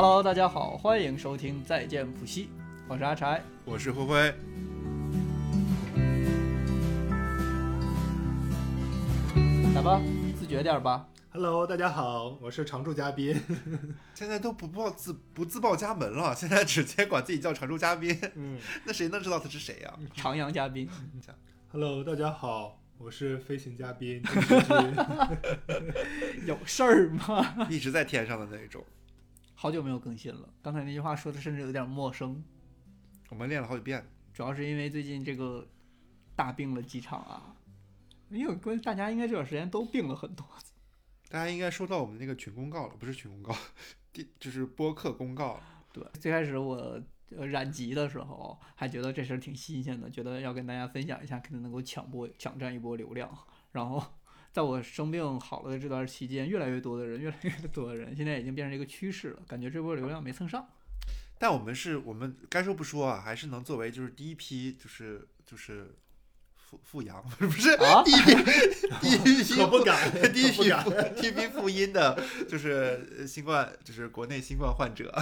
Hello，大家好，欢迎收听再见普西，我是阿柴。我是灰灰，来吧，自觉点吧。Hello，大家好，我是常驻嘉宾。现在都不报自不自报家门了，现在直接管自己叫常驻嘉宾，嗯那谁能知道他是谁呀、长阳嘉宾，，Hello，大家好，我是飞行嘉宾。有事儿吗？一直在天上的那种。好久没有更新了，刚才那句话说的甚至有点陌生，我们练了好几遍，主要是因为最近这个大病了几场啊。因为关大家应该这段时间都病了很多，大家应该收到我们那个群公告了，不是群公告，第就是播客公告了。对，最开始我呃染疾的时候还觉得这事儿挺新鲜的，觉得要跟大家分享一下，肯定能够抢播抢占一波流量。然后在我生病好了的这段期间，越来越多的人，越来越多的人，现在已经变成一个趋势了，感觉这波流量没蹭上。但我们是我们该说不说啊，还是能作为就是第一批就是就是复复阳，不是不是、啊第一批第一批可不敢，第一批啊。第一批复阴的，就是呃新冠，就是国内新冠患者。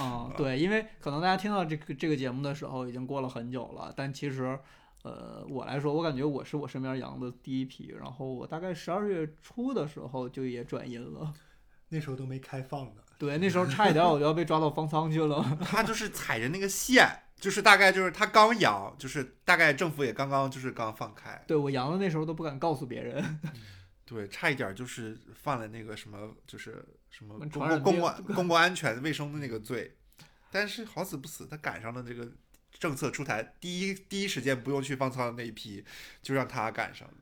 嗯、对，因为可能大家听到这个这个节目的时候已经过了很久了，但其实，呃，我来说，我感觉我是我身边阳的第一批，然后我大概十二月初的时候就也转阴了。那时候都没开放呢。对，那时候差一点我就要被抓到方舱去了。他就是踩着那个线，就是大概就是他刚阳，就是大概政府也刚刚就是刚放开，对我阳了，那时候都不敢告诉别人。对，差一点就是犯了那个什么，就是什么公共公共 公共安全卫生的那个罪，但是好死不死，他赶上了这个政策出台，第一第一时间不用去放仓的那一批，就让他赶上了。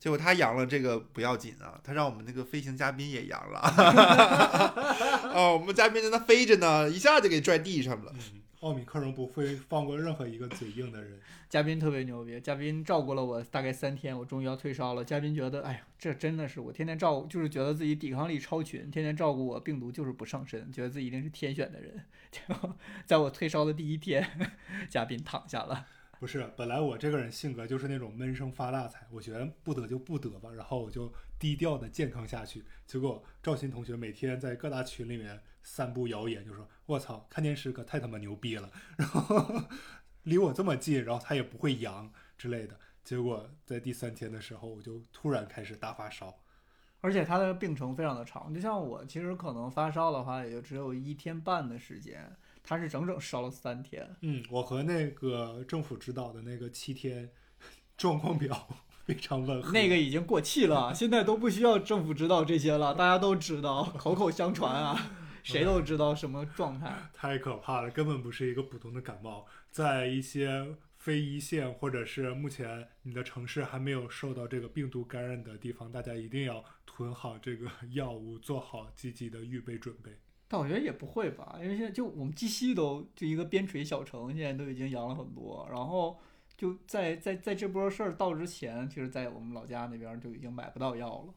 结果他阳了，这个不要紧啊，他让我们那个飞行嘉宾也阳了。哦，我们嘉宾在那飞着呢，一下就给拽地上了。嗯，奥米克戎不会放过任何一个嘴硬的人。嘉宾特别牛逼，嘉宾照顾了我大概三天，我终于要退烧了。嘉宾觉得，哎呀，这真的是我天天照顾，就是觉得自己抵抗力超群，天天照顾我，病毒就是不上身，觉得自己一定是天选的人。结果在我退烧的第一天，嘉宾躺下了。不是，本来我这个人性格就是那种闷声发大财，我觉得不得就不得吧，然后我就低调的健康下去。结果赵鑫同学每天在各大群里面散布谣言，就说“我操，看电视可太他妈牛逼了”，然后离我这么近，然后他也不会阳之类的。结果在第三天的时候，我就突然开始大发烧。而且他的病程非常的长，就像我其实可能发烧的话，也就只有一天半的时间，他是整整烧了三天。嗯，我和那个政府指导的那个七天状况表 非常吻合。那个已经过气了，现在都不需要政府指导这些了，大家都知道，口口相传啊，谁都知道什么状态。太可怕了，根本不是一个普通的感冒。在一些非一线或者是目前你的城市还没有受到这个病毒感染的地方，大家一定要囤好这个 药物，做好积极的预备准备。但我觉得也不会吧，因为现在就我们鸡西都就一个边陲小城，现在都已经阳了很多，然后就在在在这波事儿到之前，其实，在我们老家那边就已经买不到药了。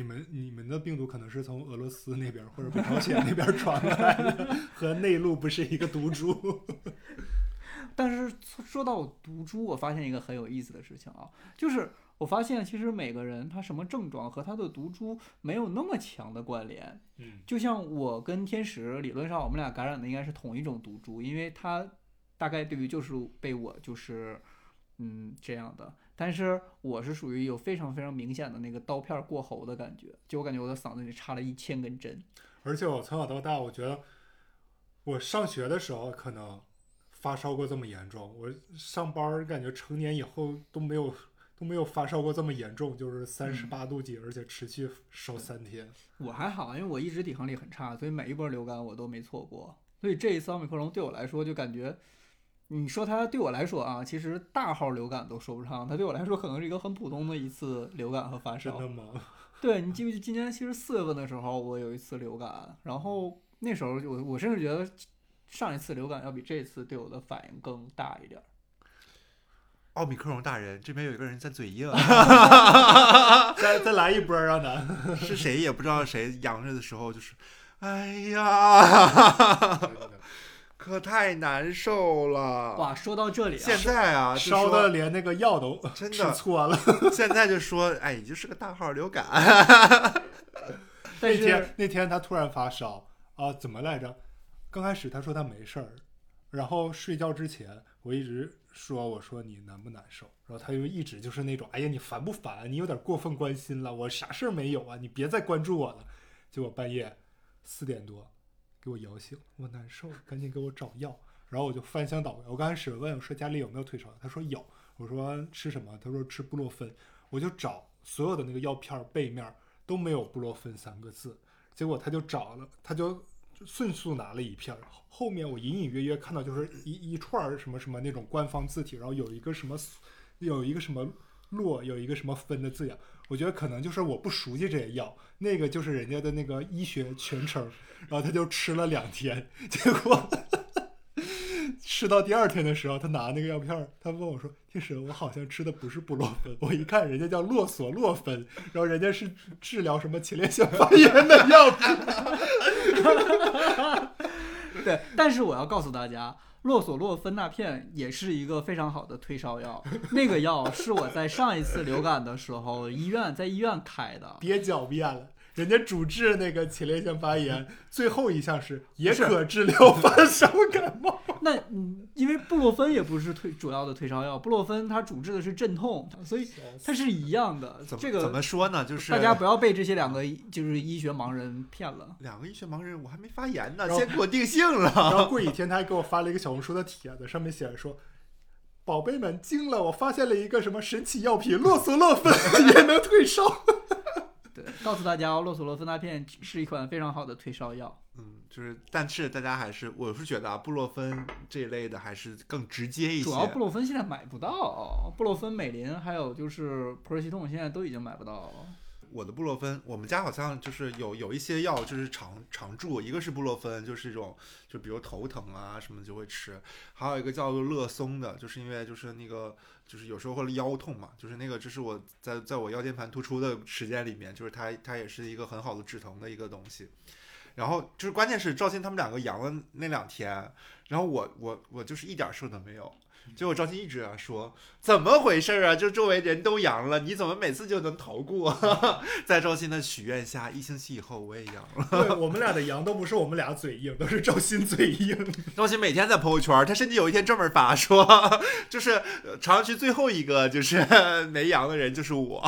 你们你们的病毒可能是从俄罗斯那边或者北朝鲜那边传过来的，和内陆不是一个毒株。但是说说到毒株，我发现一个很有意思的事情啊，就是我发现其实每个人他什么症状和他的毒株没有那么强的关联。嗯，就像我跟天使，理论上我们俩感染的应该是同一种毒株，因为他大概对于就是被我就是嗯这样的，但是我是属于有非常非常明显的那个刀片过喉的感觉，就我感觉我的嗓子里插了一千根针。而且我从小到大，我觉得我上学的时候可能发烧过这么严重，我上班儿感觉成年以后都没有都没有发烧过这么严重，就是三十八度几，而且持续烧三天。我还好，因为我一直抵抗力很差，所以每一波流感我都没错过。所以这一次奥密克戎对我来说就感觉，你说它对我来说啊，其实大号流感都说不上，它对我来说可能是一个很普通的一次流感和发烧。真的吗？对你记不记得今年其实四月份的时候，我有一次流感，然后那时候我我甚至觉得上一次流感要比这次对我的反应更大一点儿。奥密克戎大人，这边有一个人在嘴硬，再再来一波儿让咱。是谁也不知道谁阳着的时候就是，哎呀，可太难受了。哇，说到这里啊，现在啊，烧的连那个药都吃真的错了。现在就说，哎，你就是个大号流感。那天那天他突然发烧啊，怎么来着？刚开始他说他没事儿，然后睡觉之前我一直说我说你难不难受，然后他就一直就是那种哎呀你烦不烦？你有点过分关心了，我啥事儿没有啊，你别再关注我了。结果半夜四点多给我摇醒，我难受，赶紧给我找药。然后我就翻箱倒柜，我刚开始问我说家里有没有退烧，他说有，我说吃什么？他说吃布洛芬，我就找所有的那个药片背面都没有布洛芬三个字，结果他就找了，他就迅速拿了一片，后面我隐隐约约看到就是一一串什么什么那种官方字体，然后有一个什么有一个什么洛，有一个什么分的字样，我觉得可能就是我不熟悉这些药，那个就是人家的那个医学全称，然后他就吃了两天，结果。吃到第二天的时候，他拿那个药片，他问我说：“天使，我好像吃的不是布洛芬。”我一看，人家叫洛索洛芬，然后人家是治疗什么前列腺发炎的药品。对，但是我要告诉大家，洛索洛芬钠片也是一个非常好的退烧药。那个药是我在上一次流感的时候，医院在医院开的。别狡辩了，人家主治那个前列腺发炎，最后一项是也可治疗发烧感冒。那嗯，因为布洛芬也不是退主要的退烧药，布洛芬它主治的是镇痛，所以它是一样的。怎么这个怎么说呢？就是大家不要被这些两个就是医学盲人骗了。两个医学盲人，我还没发言呢，先给我定性了然后。过几天他还给我发了一个小红书的帖子，上面写着说：“宝贝们惊了，我发现了一个什么神奇药品，洛索洛芬 也能退烧。对，告诉大家哦，洛索洛芬钠片是一款非常好的退烧药。嗯，就是，但是大家还是，我是觉得啊，布洛芬这一类的还是更直接一些。主要布洛芬现在买不到，布洛芬、美林还有就是普热西痛现在都已经买不到了。我的布洛芬，我们家好像就是有有一些药就是常常驻，一个是布洛芬，就是这种就比如头疼啊什么就会吃，还有一个叫做乐松的，就是因为就是那个就是有时候会腰痛嘛，就是那个这是我在在我腰间盘突出的时间里面，就是它它也是一个很好的止疼的一个东西。然后就是关键是赵鑫他们两个阳了那两天，然后我我我就是一点事都没有。结果赵鑫一直说怎么回事啊？就周围人都阳了，你怎么每次就能逃过？在赵鑫的许愿下，一星期以后我也阳了。”对我们俩的阳都不是我们俩嘴硬，都是赵鑫嘴硬。赵鑫每天在朋友圈，他甚至有一天专门发说，就是呃朝阳区最后一个就是没阳的人就是我。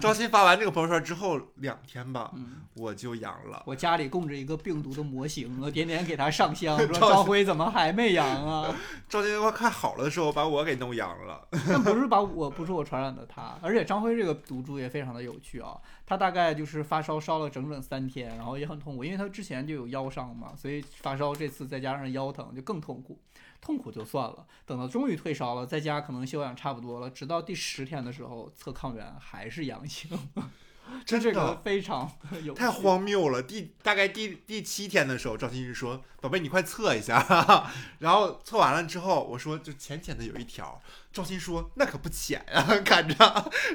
赵鑫发完这个朋友圈之后两天吧，嗯，我就阳了。我家里供着一个病毒的模型，我天天给他上香，说赵张辉怎么还没阳啊？赵鑫快快好了的时候，把我给弄阳了。但不是把我不是我传染的他，而且张辉这个毒株也非常的有趣啊。他大概就是发烧烧了整整三天，然后也很痛苦，因为他之前就有腰伤嘛，所以发烧这次再加上腰疼就更痛苦。痛苦就算了，等到终于退烧了，在家可能休养差不多了，直到第十天的时候测抗原还是阳性，真这个的非常有太荒谬了！第大概第第七天的时候，赵鑫就说：“宝贝，你快测一下。”然后测完了之后，我说就浅浅的有一条。赵鑫说：“那可不浅啊，看着。”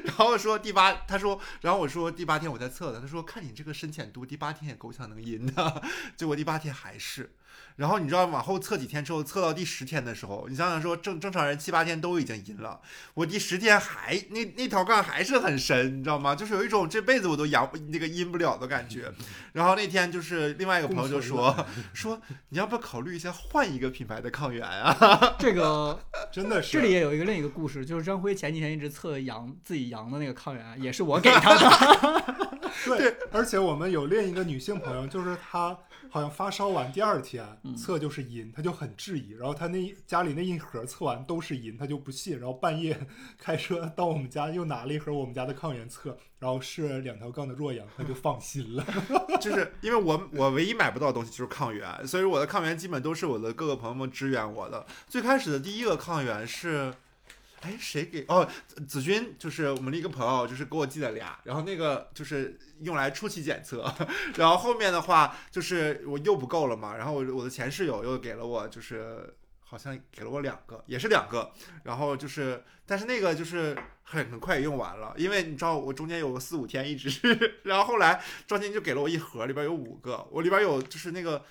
然后说第八，他说，然后我说第八天我在测的，他说看你这个深浅度，第八天也够呛能阴的。结果第八天还是。然后你知道往后测几天之后，测到第十天的时候，你想想说正正常人七八天都已经阴了，我第十天还那那条杠还是很深，你知道吗？就是有一种这辈子我都阳那个阴不了的感觉。然后那天就是另外一个朋友就说说你要不要考虑一下换一个品牌的抗原啊？这个 真的是这里也有一个另一个故事，就是张辉前几天一直测阳自己阳的那个抗原，也是我给他的。对，而且我们有另一个女性朋友，就是她好像发烧完第二天嗯测就是阴，他就很质疑，然后他那家里那一盒测完都是阴，他就不信，然后半夜 开车到我们家又拿了一盒我们家的抗原测，然后是两条杠的弱阳，他就放心了。就是因为我我唯一买不到的东西就是抗原，所以我的抗原基本都是我的各个朋友们支援我的。最开始的第一个抗原是。哎，谁给？哦，子君就是我们的一个朋友，就是给我寄了俩，然后那个就是用来初期检测，然后后面的话就是我又不够了嘛，然后我我的前室友又给了我，就是好像给了我两个，也是两个，然后就是，但是那个就是很很快用完了，因为你知道我中间有个四五天一直，然后后来赵鑫就给了我一盒，里边有五个，我里边有就是那个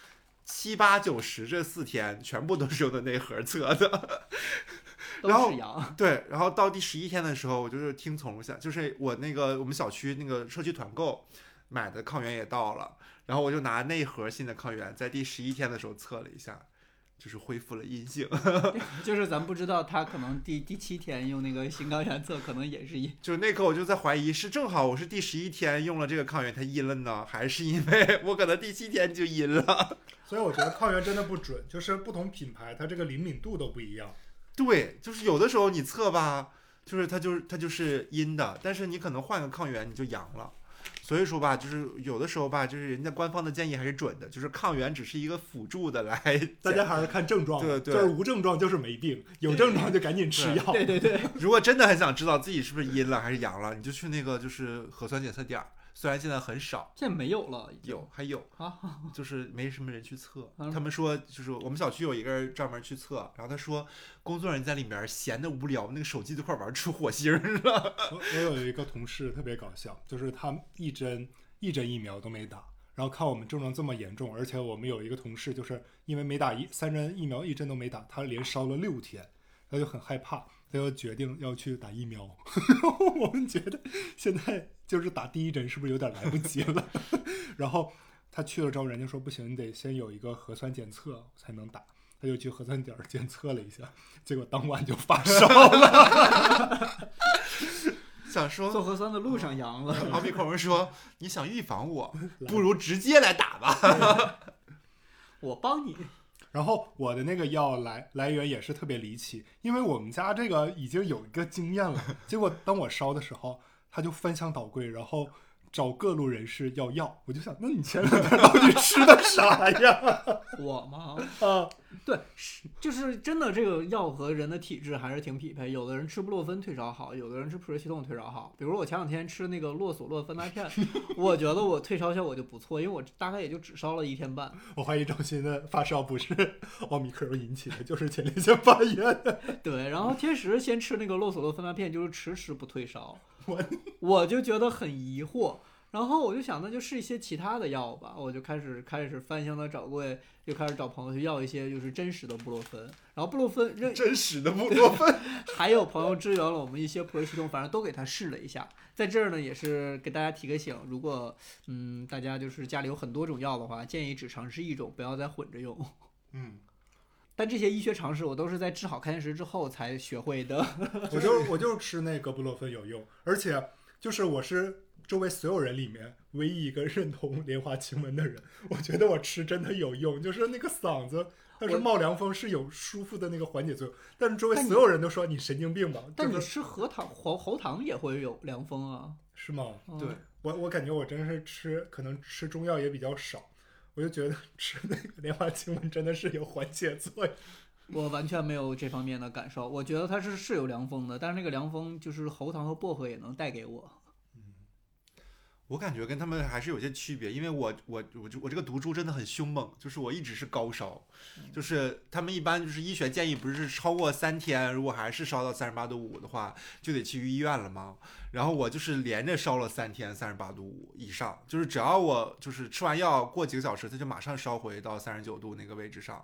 七八九十这四天全部都是用的那盒测的，然后都是阳，对，然后到第十一天的时候，我就是听从了下，就是我那个我们小区那个社区团购买的抗原也到了，然后我就拿那盒新的抗原，在第十一天的时候测了一下，就是恢复了阴性。就是咱不知道他可能第第七天用那个新抗原测，可能也是阴就那刻我就在怀疑，是正好我是第十一天用了这个抗原它阴了呢，还是因为我可能第七天就阴了？所以我觉得抗原真的不准，就是不同品牌它这个灵敏度都不一样。对，就是有的时候你测吧，就是它就是它就是阴的，但是你可能换个抗原你就阳了。所以说吧，就是有的时候吧，就是人家官方的建议还是准的，就是抗原只是一个辅助的来。大家还是看症状，对对就是无症状就是没病，有症状就赶紧吃药。对对对，如果真的很想知道自己是不是阴了还是阳了，你就去那个就是核酸检测点儿，虽然现在很少，现在没有了，有还有啊，就是没什么人去测。嗯他们说就是我们小区有一个人专门去测，然后他说工作人员在里面闲的无聊，那个手机都快玩出火星儿了。我我有一个同事特别搞笑，就是他一针一针疫苗都没打，然后看我们症状这么严重，而且我们有一个同事就是因为没打一三针疫苗，一针都没打，他连烧了六天，他就很害怕，他就决定要去打疫苗。我们觉得现在就是打第一针是不是有点来不及了？然后他去了之后，人家说不行，你得先有一个核酸检测才能打。他就去核酸点检测了一下，结果当晚就发烧了。想说做核酸的路上阳了。奥密克戎说你想预防我，不如直接来打吧。我帮你，然后我的那个药来来源也是特别离奇，因为我们家这个已经有一个经验了，结果当我烧的时候，他就翻箱倒柜，然后找各路人士要药，我就想，那你前两天到底吃的啥呀？我吗？啊，对，是就是真的，这个药和人的体质还是挺匹配。有的人吃布洛芬退烧好，有的人吃普瑞西痛退烧好。比如我前两天吃那个洛索洛芬达片，我觉得我退烧效果就不错，因为我大概也就只烧了一天半。我怀疑张鑫的发烧不是奥密克戎引起的，就是前列腺发炎。对，然后天时先吃那个洛索洛芬达片，就是迟迟不退烧，我 我就觉得很疑惑。然后我就想，那就试一些其他的药吧。我就开始开始翻箱的找柜，就开始找朋友去要一些就是真实的布洛芬。然后布洛芬认 真实的布洛芬，还有朋友支援了我们一些普瑞西痛，反正都给他试了一下。在这儿呢，也是给大家提个醒，如果嗯大家就是家里有很多种药的话，建议只尝试一种，不要再混着用。嗯，但这些医学常识我都是在治好开石之后才学会的。我就我就吃那个布洛芬有用，而且就是我是周围所有人里面唯一一个认同莲花清瘟的人，我觉得我吃真的有用，就是那个嗓子。但是冒凉风是有舒服的那个缓解作用，但是周围所有人都说你神经病吧？但你吃核糖、喉喉糖也会有凉风啊。是吗？嗯对，我我感觉我真是吃可能吃中药也比较少，我就觉得吃那个莲花清瘟真的是有缓解作用。我完全没有这方面的感受，我觉得它是是有凉风的，但是那个凉风就是喉糖和薄荷也能带给我。我感觉跟他们还是有些区别，因为我我我就我这个毒株真的很凶猛，就是我一直是高烧，就是他们一般就是医学建议不是超过三天，如果还是烧到三十八度五的话，就得去医院了吗？然后我就是连着烧了三天三十八度五以上，就是只要我就是吃完药过几个小时，它就马上烧回到三十九度那个位置上。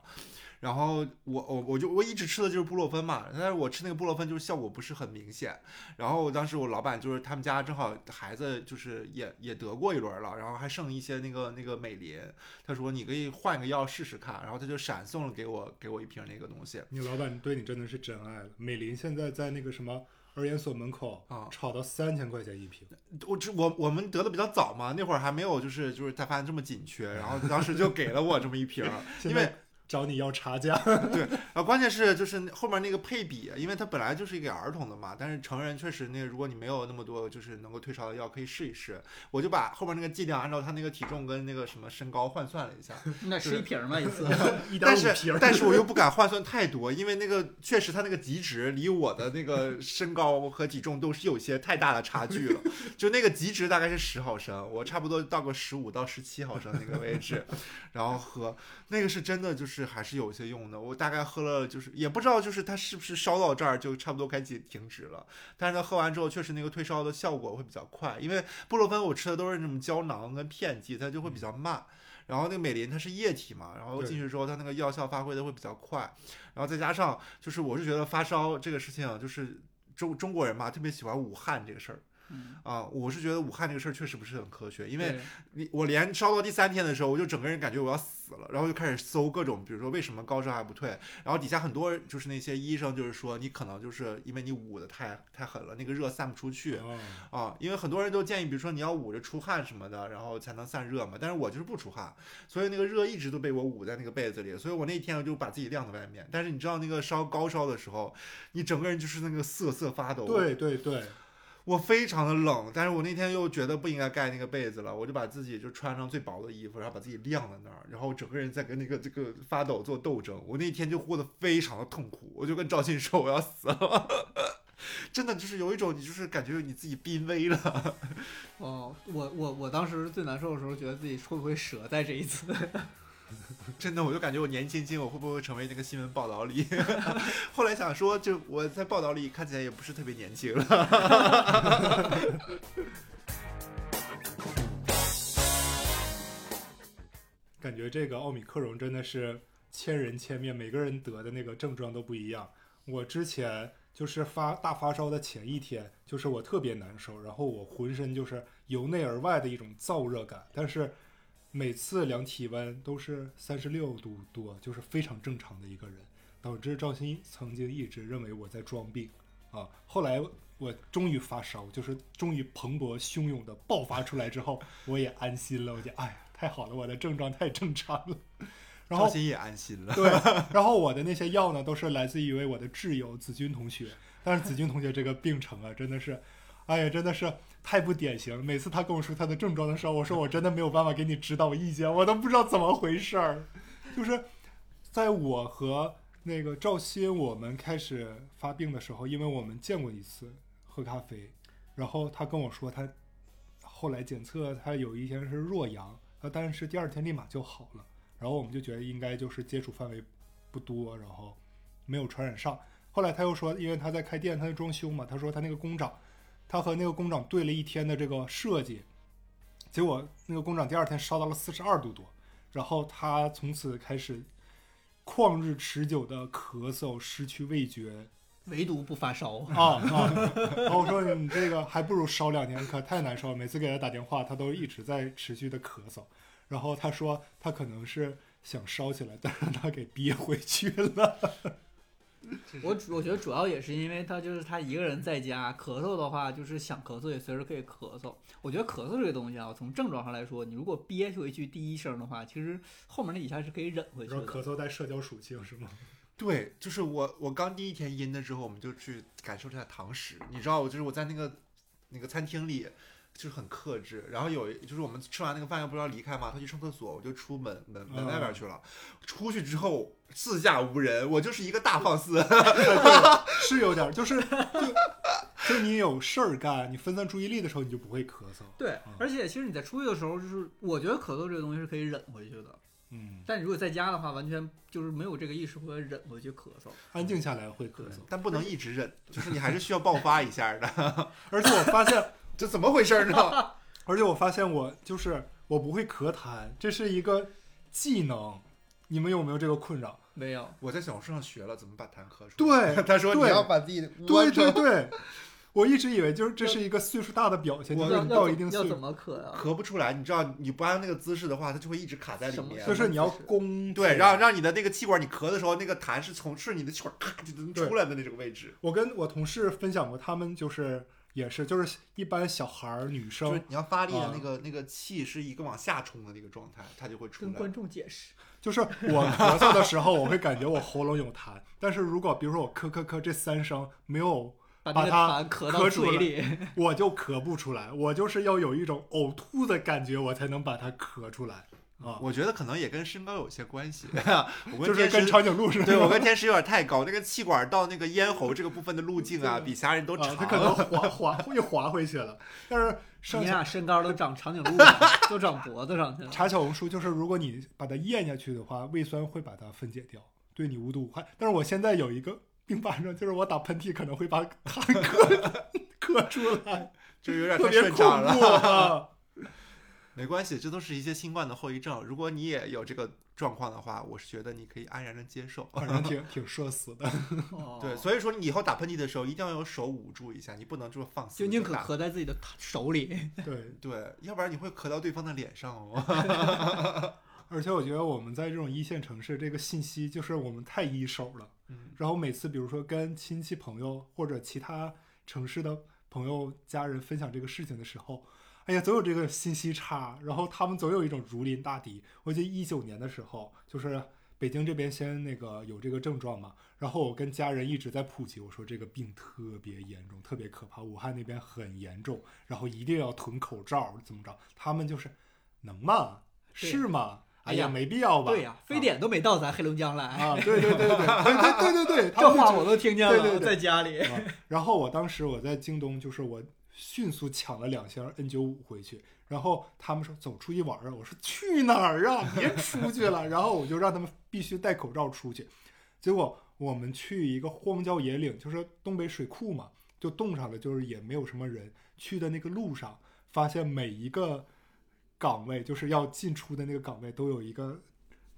然后我我我就我一直吃的就是布洛芬嘛，但是我吃那个布洛芬就是效果不是很明显。然后当时我老板就是他们家正好孩子就是也也得过一轮了，然后还剩一些那个那个美林，他说你可以换个药试试看，然后他就闪送了给我给我一瓶那个东西。你老板对你真的是真爱了。美林现在在那个什么儿研所门口啊炒到三千块钱一瓶，我只我我们得的比较早嘛，那会儿还没有就是就是他发现这么紧缺，然后当时就给了我这么一瓶，因为找你要差价。对啊，关键是就是后面那个配比，因为它本来就是一个儿童的嘛，但是成人确实那个，如果你没有那么多就是能够退烧的药，可以试一试。我就把后面那个剂量按照他那个体重跟那个什么身高换算了一下，那是一瓶儿嘛一次。但是但是我又不敢换算太多，因为那个确实他那个极值离我的那个身高和体重都是有些太大的差距了。就那个极值大概是十毫升，我差不多到个十五到十七毫升那个位置，然后喝那个是真的就是还是有些用的。我大概喝了就是也不知道就是它是不是烧到这儿就差不多该停停止了，但是它喝完之后确实那个退烧的效果会比较快，因为布洛芬我吃的都是那种胶囊跟片剂，它就会比较慢。然后那个美林它是液体嘛，然后进去之后它那个药效发挥的会比较快，然后再加上就是我是觉得发烧这个事情就是中中国人嘛特别喜欢武汉这个事儿，嗯，啊，我是觉得武汉这个事儿确实不是很科学，因为你我连烧到第三天的时候，我就整个人感觉我要死了，然后就开始搜各种，比如说为什么高烧还不退，然后底下很多就是那些医生就是说你可能就是因为你捂的太太狠了，那个热散不出去哦。啊，因为很多人都建议，比如说你要捂着出汗什么的，然后才能散热嘛，但是我就是不出汗，所以那个热一直都被我捂在那个被子里，所以我那天我就把自己晾在外面，但是你知道那个烧高烧的时候，你整个人就是那个瑟瑟发抖，对对对，我非常的冷，但是我那天又觉得不应该盖那个被子了，我就把自己就穿上最薄的衣服，然后把自己晾在那儿，然后整个人在跟那个这个发抖做斗争。我那天就过得非常的痛苦，我就跟赵信说我要死了，真的就是有一种你就是感觉你自己濒危了。哦，我我我当时最难受的时候，觉得自己会不会折在这一次？真的，我就感觉我年轻轻，我会不会成为那个新闻报道里？后来想说，就我在报道里看起来也不是特别年轻了。感觉这个奥米克戎真的是千人千面，每个人得的那个症状都不一样。我之前就是发大发烧的前一天，就是我特别难受，然后我浑身就是由内而外的一种燥热感，但是每次量体温都是三十六度多，就是非常正常的一个人，导致赵鑫曾经一直认为我在装病啊。后来我终于发烧，就是终于蓬勃汹涌的爆发出来之后，我也安心了，我就哎呀。太好了，我的症状太正常了。然后赵鑫也安心了。对，然后我的那些药呢，都是来自于一位我的挚友子君同学。但是子君同学这个病程啊，真的是，哎呀，真的是太不典型。每次他跟我说他的症状的时候，我说我真的没有办法给你指导意见，我都不知道怎么回事儿。就是在我和那个赵鑫我们开始发病的时候，因为我们见过一次喝咖啡，然后他跟我说他后来检测他有一天是弱阳。呃，但是第二天立马就好了，然后我们就觉得应该就是接触范围不多，然后没有传染上。后来他又说，因为他在开店，他在装修嘛，他说他那个工长，他和那个工长对了一天的这个设计，结果那个工长第二天烧到了四十二度多，然后他从此开始旷日持久的咳嗽，失去味觉。唯独不发烧啊啊！然后我说你这个还不如烧两年，可太难受了。每次给他打电话，他都一直在持续的咳嗽。然后他说他可能是想烧起来，但是他给憋回去了。我主我觉得主要也是因为他就是他一个人在家咳嗽的话，就是想咳嗽也随时可以咳嗽。我觉得咳嗽这个东西啊，从症状上来说，你如果憋回去第一声的话，其实后面那几下是可以忍回去的。咳嗽带社交属性是吗？对，就是我，我刚第一天阴的时候，我们就去感受一下堂食。你知道，我就是我在那个那个餐厅里，就是很克制。然后有，就是我们吃完那个饭又不知道离开嘛，他去上厕所，我就出门门门外边去了。出去之后四下无人，我就是一个大放肆，是有点，就是就就你有事儿干，你分散注意力的时候，你就不会咳嗽。对，而且其实你在出去的时候，就是我觉得咳嗽这个东西是可以忍回去的。嗯，但如果在家的话，完全就是没有这个意识，会忍回去咳嗽。安静下来会咳嗽，但不能一直忍，就是你还是需要爆发一下的。而且我发现这怎么回事呢？而且我发现我就是我不会咳痰，这是一个技能。你们有没有这个困扰？没有，我在小红书上学了怎么把痰咳出来。对，他说你要把自己对对对。我一直以为就是这是一个岁数大的表现，就是你到一定岁数要怎么咳啊？咳不出来，你知道你不按那个姿势的话，它就会一直卡在里面。就是你要弓对，让让你的那个气管，你咳的时候，那个痰是从是你的气管咔就能出来的那种位置。我跟我同事分享过，他们就是也是就是一般小孩儿女生，你要发力的那个、那个气是一个往下冲的那个状态，它就会出来。跟观众解释，就是我咳嗽的时候，我会感觉我喉咙有痰，但是如果比如说我咳咳咳这三声没有。把它咳到嘴里，我就咳不出来。我就是要有一种呕吐的感觉，我才能把它咳出来啊。我觉得可能也跟身高有些关系。我就是跟长颈鹿似的。对我跟天使有点太高，那个气管到那个咽喉这个部分的路 径啊，比其他人都长。它可能滑滑会滑回去了。但是你俩身高都长长颈鹿了，都长脖子上去了。查小红书就是，如果你把它咽下去的话，胃酸会把它分解掉，对你无毒无害。但是我现在有一个。并发症就是我打喷嚏可能会把痰咳咳出来，就有点太顺畅了。没关系，这都是一些新冠的后遗症。如果你也有这个状况的话，我是觉得你可以安然的接受。反正挺挺社死的。哦对，所以说你以后打喷嚏的时候一定要用手捂住一下，你不能这么放肆就。宁可咳在自己的手里。对，对，要不然你会咳到对方的脸上哦。而且我觉得我们在这种一线城市，这个信息就是我们太一手了。嗯，然后每次比如说跟亲戚朋友或者其他城市的朋友家人分享这个事情的时候，哎呀，总有这个信息差，然后他们总有一种如临大敌。我记得一九年的时候，就是北京这边先那个有这个症状嘛，然后我跟家人一直在普及，我说这个病特别严重，特别可怕，武汉那边很严重，然后一定要囤口罩，怎么着？他们就是能吗？是吗？哎呀，没必要吧？对呀、非典都没到咱黑龙江来，啊，对对对对对对对对对，这话我都听见了，对对对在家里。啊，然后我当时我在京东，就是我迅速抢了两箱 N 9 5回去，然后他们说走出去玩啊，我说去哪儿啊，别出去了，然后我就让他们必须戴口罩出去，结果我们去一个荒郊野岭，就是东北水库嘛，就冻上了，就是也没有什么人，去的那个路上发现每一个岗位，就是要进出的那个岗位都有一个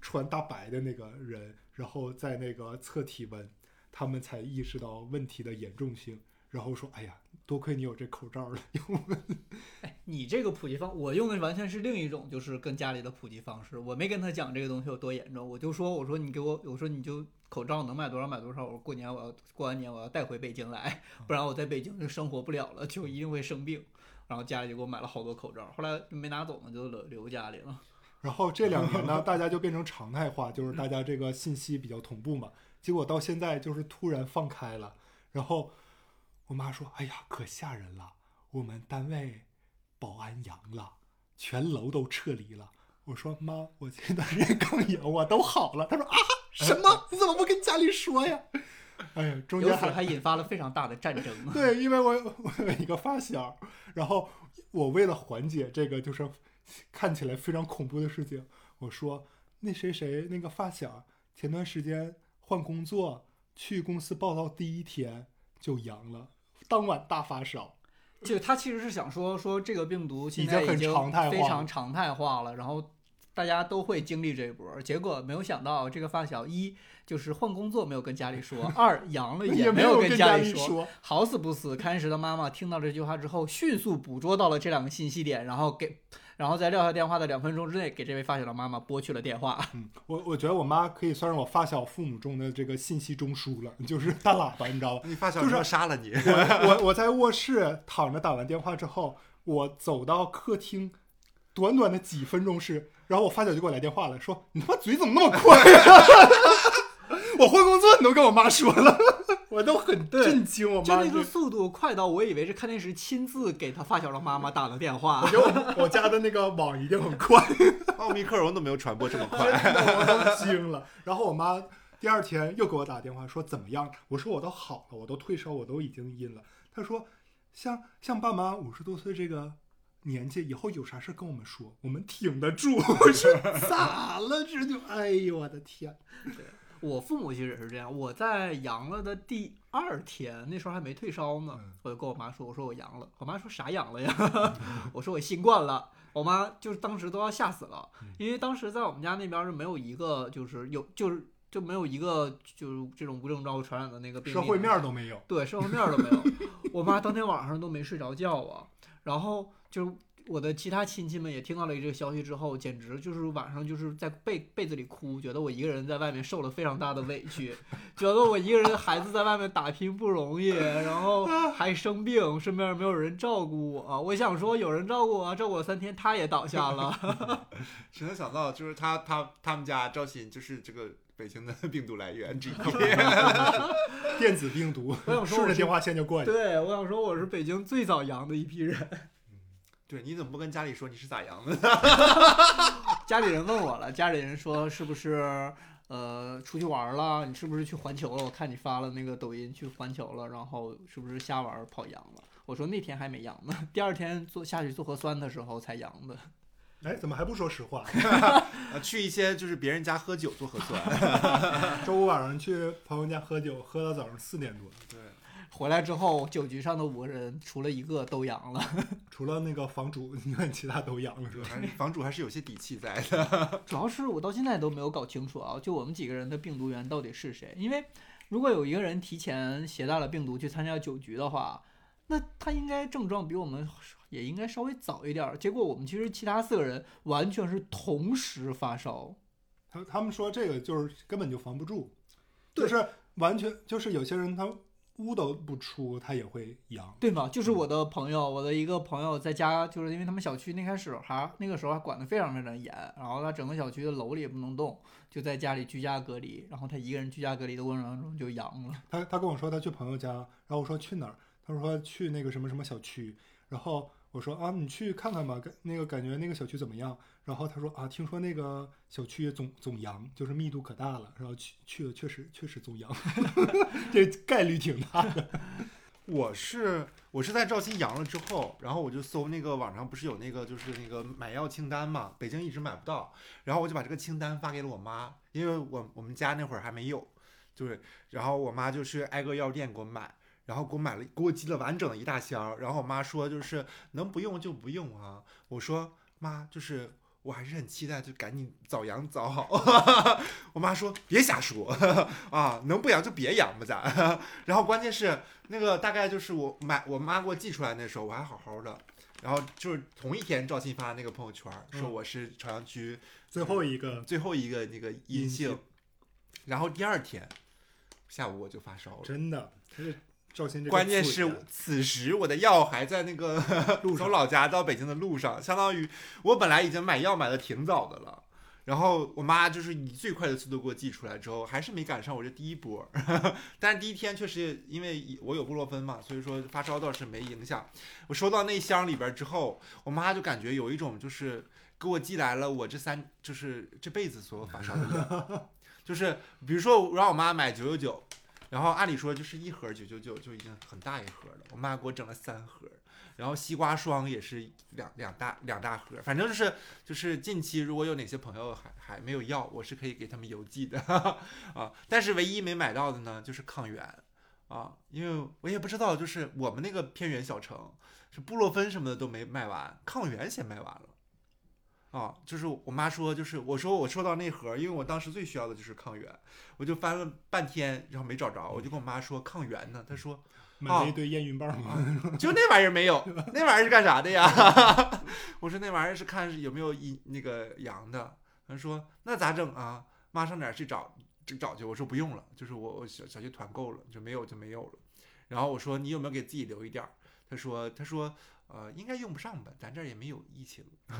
穿大白的那个人，然后在那个测体温。他们才意识到问题的严重性，然后说：“哎呀，多亏你有这口罩了。你这个普及方，我用的完全是另一种，就是跟家里的普及方式。我没跟他讲这个东西有多严重，我就说，我说你给我，我说你就口罩能买多少买多少。我说过年我要过完年我要带回北京来，不然我在北京就生活不了了，就一定会生病。然后家里就给我买了好多口罩，后来就没拿走嘛，就留留家里了。然后这两年呢，大家就变成常态化，就是大家这个信息比较同步嘛。结果到现在就是突然放开了，然后我妈说：“哎呀，可吓人了，我们单位保安阳了，全楼都撤离了。”我说：“妈，我这段时间刚阳，我都好了。”她说：“啊，什么？你怎么不跟家里说呀？”哎呀，中由间还此还引发了非常大的战争。对，因为我我有一个发小，然后我为了缓解这个就是看起来非常恐怖的事情，我说那谁谁那个发小前段时间换工作，去公司报道第一天就阳了，当晚大发烧。就他其实是想说说这个病毒现在已经常态化非了常常态化了，然后大家都会经历这一波。结果没有想到，这个发小一就是换工作没有跟家里说，二阳了也没有跟家里说，好死不死，开始的妈妈听到这句话之后，迅速捕捉到了这两个信息点，然后给，然后在撂下电话的两分钟之内，给这位发小的妈妈拨去了电话。嗯，我我觉得我妈可以算是我发小父母中的这个信息中枢了，就是大喇叭，你知道吧？你发小就是说杀了你，我我我在卧室躺着打完电话之后，我走到客厅，短短的几分钟是，然后我发小就给我来电话了，说你他妈嘴怎么那么快、我换工作你都跟我妈说了，我都很震惊。我就妈就那个速度快到，我以为是看电视亲自给他发小的妈妈打了电话我。觉得我我家的那个网一定很快，奥密克戎都没有传播这么快。我都惊了。然后我妈第二天又给我打电话说怎么样？我说我都好了，我都退烧，我都已经阴了。她说像像爸妈五十多岁这个年纪，以后有啥事跟我们说，我们挺得住。我说咋了这就？哎呦我的天！我父母其实也是这样，我在阳了的第二天，那时候还没退烧呢，嗯我就跟我妈说，我说我阳了，我妈说啥阳了呀？我说我新冠了，我妈就是当时都要吓死了，嗯因为当时在我们家那边是没有一个就是有就是就没有一个就是这种无症状传染的那个病例社会面都没有。对，社会面儿都没有。我妈当天晚上都没睡着觉啊，然后就我的其他亲戚们也听到了这个消息之后，简直就是晚上就是在被被子里哭，觉得我一个人在外面受了非常大的委屈，觉得我一个人孩子在外面打拼不容易，然后还生病，身边没有人照顾我。我想说有人照顾我，照顾我三天，他也倒下了。谁能想到，就是他他他们家赵鑫就是这个北京的 病毒来源之一。电子病毒我想顺着电话线就过去。对，我想说我是北京最早阳的一批人。对，你怎么不跟家里说你是咋阳的？家里人问我了，家里人说是不是呃出去玩了？你是不是去环球了？我看你发了那个抖音去环球了，然后是不是瞎玩跑阳了？我说那天还没阳呢，第二天做下去做核酸的时候才阳的。哎，怎么还不说实话？呃，去一些就是别人家喝酒做核酸。周五晚上去朋友家喝酒，喝到早上四点多。对，回来之后，酒局上的五个人除了一个都阳了，除了那个房主，你看其他都阳了是吧？房主还是有些底气在的。主要是我到现在都没有搞清楚啊，就我们几个人的病毒源到底是谁？因为如果有一个人提前携带了病毒去参加酒局的话，那他应该症状比我们也应该稍微早一点儿。结果我们其实其他四个人完全是同时发烧。他他们说这个就是根本就防不住，就是完全就是有些人他屋都不出，他也会阳。对吗？就是我的朋友，我的一个朋友在家，就是因为他们小区那开始还那个时候还管得非常非常严，然后他整个小区的楼里也不能动，就在家里居家隔离，然后他一个人居家隔离的过程当中就阳了。他他跟我说他去朋友家，然后我说去哪儿？他说去那个什么什么小区，然后我说啊，你去看看吧，感那个感觉那个小区怎么样？然后他说啊，听说那个小区总总阳，就是密度可大了，然后去去了确实确实总阳，这概率挺大的。我是我是在赵鑫阳了之后，然后我就搜那个网上不是有那个就是那个买药清单嘛，北京一直买不到，然后我就把这个清单发给了我妈，因为我我们家那会儿还没有，就是然后我妈就去挨个药店给我买，然后给我买了给我寄了完整的一大箱，然后我妈说就是能不用就不用啊，我说妈就是。我还是很期待，就赶紧早养早好。我妈说别瞎说 啊，能不养就别养吧咱。然后关键是那个大概就是我买我妈给我寄出来那时候我还好好的，然后就是同一天赵鑫发的那个朋友圈说嗯我是朝阳区最后一个最后一个那个阴阴性性，然后第二天下午我就发烧了。真的，这是赵鑫这个关键是此时我的药还在那个 从老家到北京的路上，相当于 我本来已经买药买的挺早的了，然后我妈就是以最快的速度给我寄出来之后，还是没赶上我这第一波，但是第一天确实因为我有布洛芬嘛，所以说发烧倒是没影响。我收到那箱里边之后，我妈就感觉有一种就是给我寄来了我这三就是这辈子所有发烧的药，就是比如说我让我妈买九九九。然后按理说就是一盒九九九就已经很大一盒了，我妈给我整了三盒，然后西瓜霜也是两两大两大盒，反正就是就是近期如果有哪些朋友还还没有要，我是可以给他们邮寄的 啊。但是唯一没买到的呢就是抗原啊，因为我也不知道，就是我们那个偏远小城是布洛芬什么的都没卖完，抗原先卖完了。啊，就是我妈说，就是我说我收到那盒，因为我当时最需要的就是抗原，我就翻了半天，然后没找着，我就跟我妈说抗原呢，她说买了一堆验孕棒嘛，就那玩意儿没有，那玩意儿是干啥的呀？我说那玩意儿是看有没有阴那个阳的。她说那咋整啊？妈上哪儿去找去找去？我说不用了，就是我我小小区团购了，就没有就没有了。然后我说你有没有给自己留一点儿？她说她说呃应该用不上吧，咱这儿也没有疫情。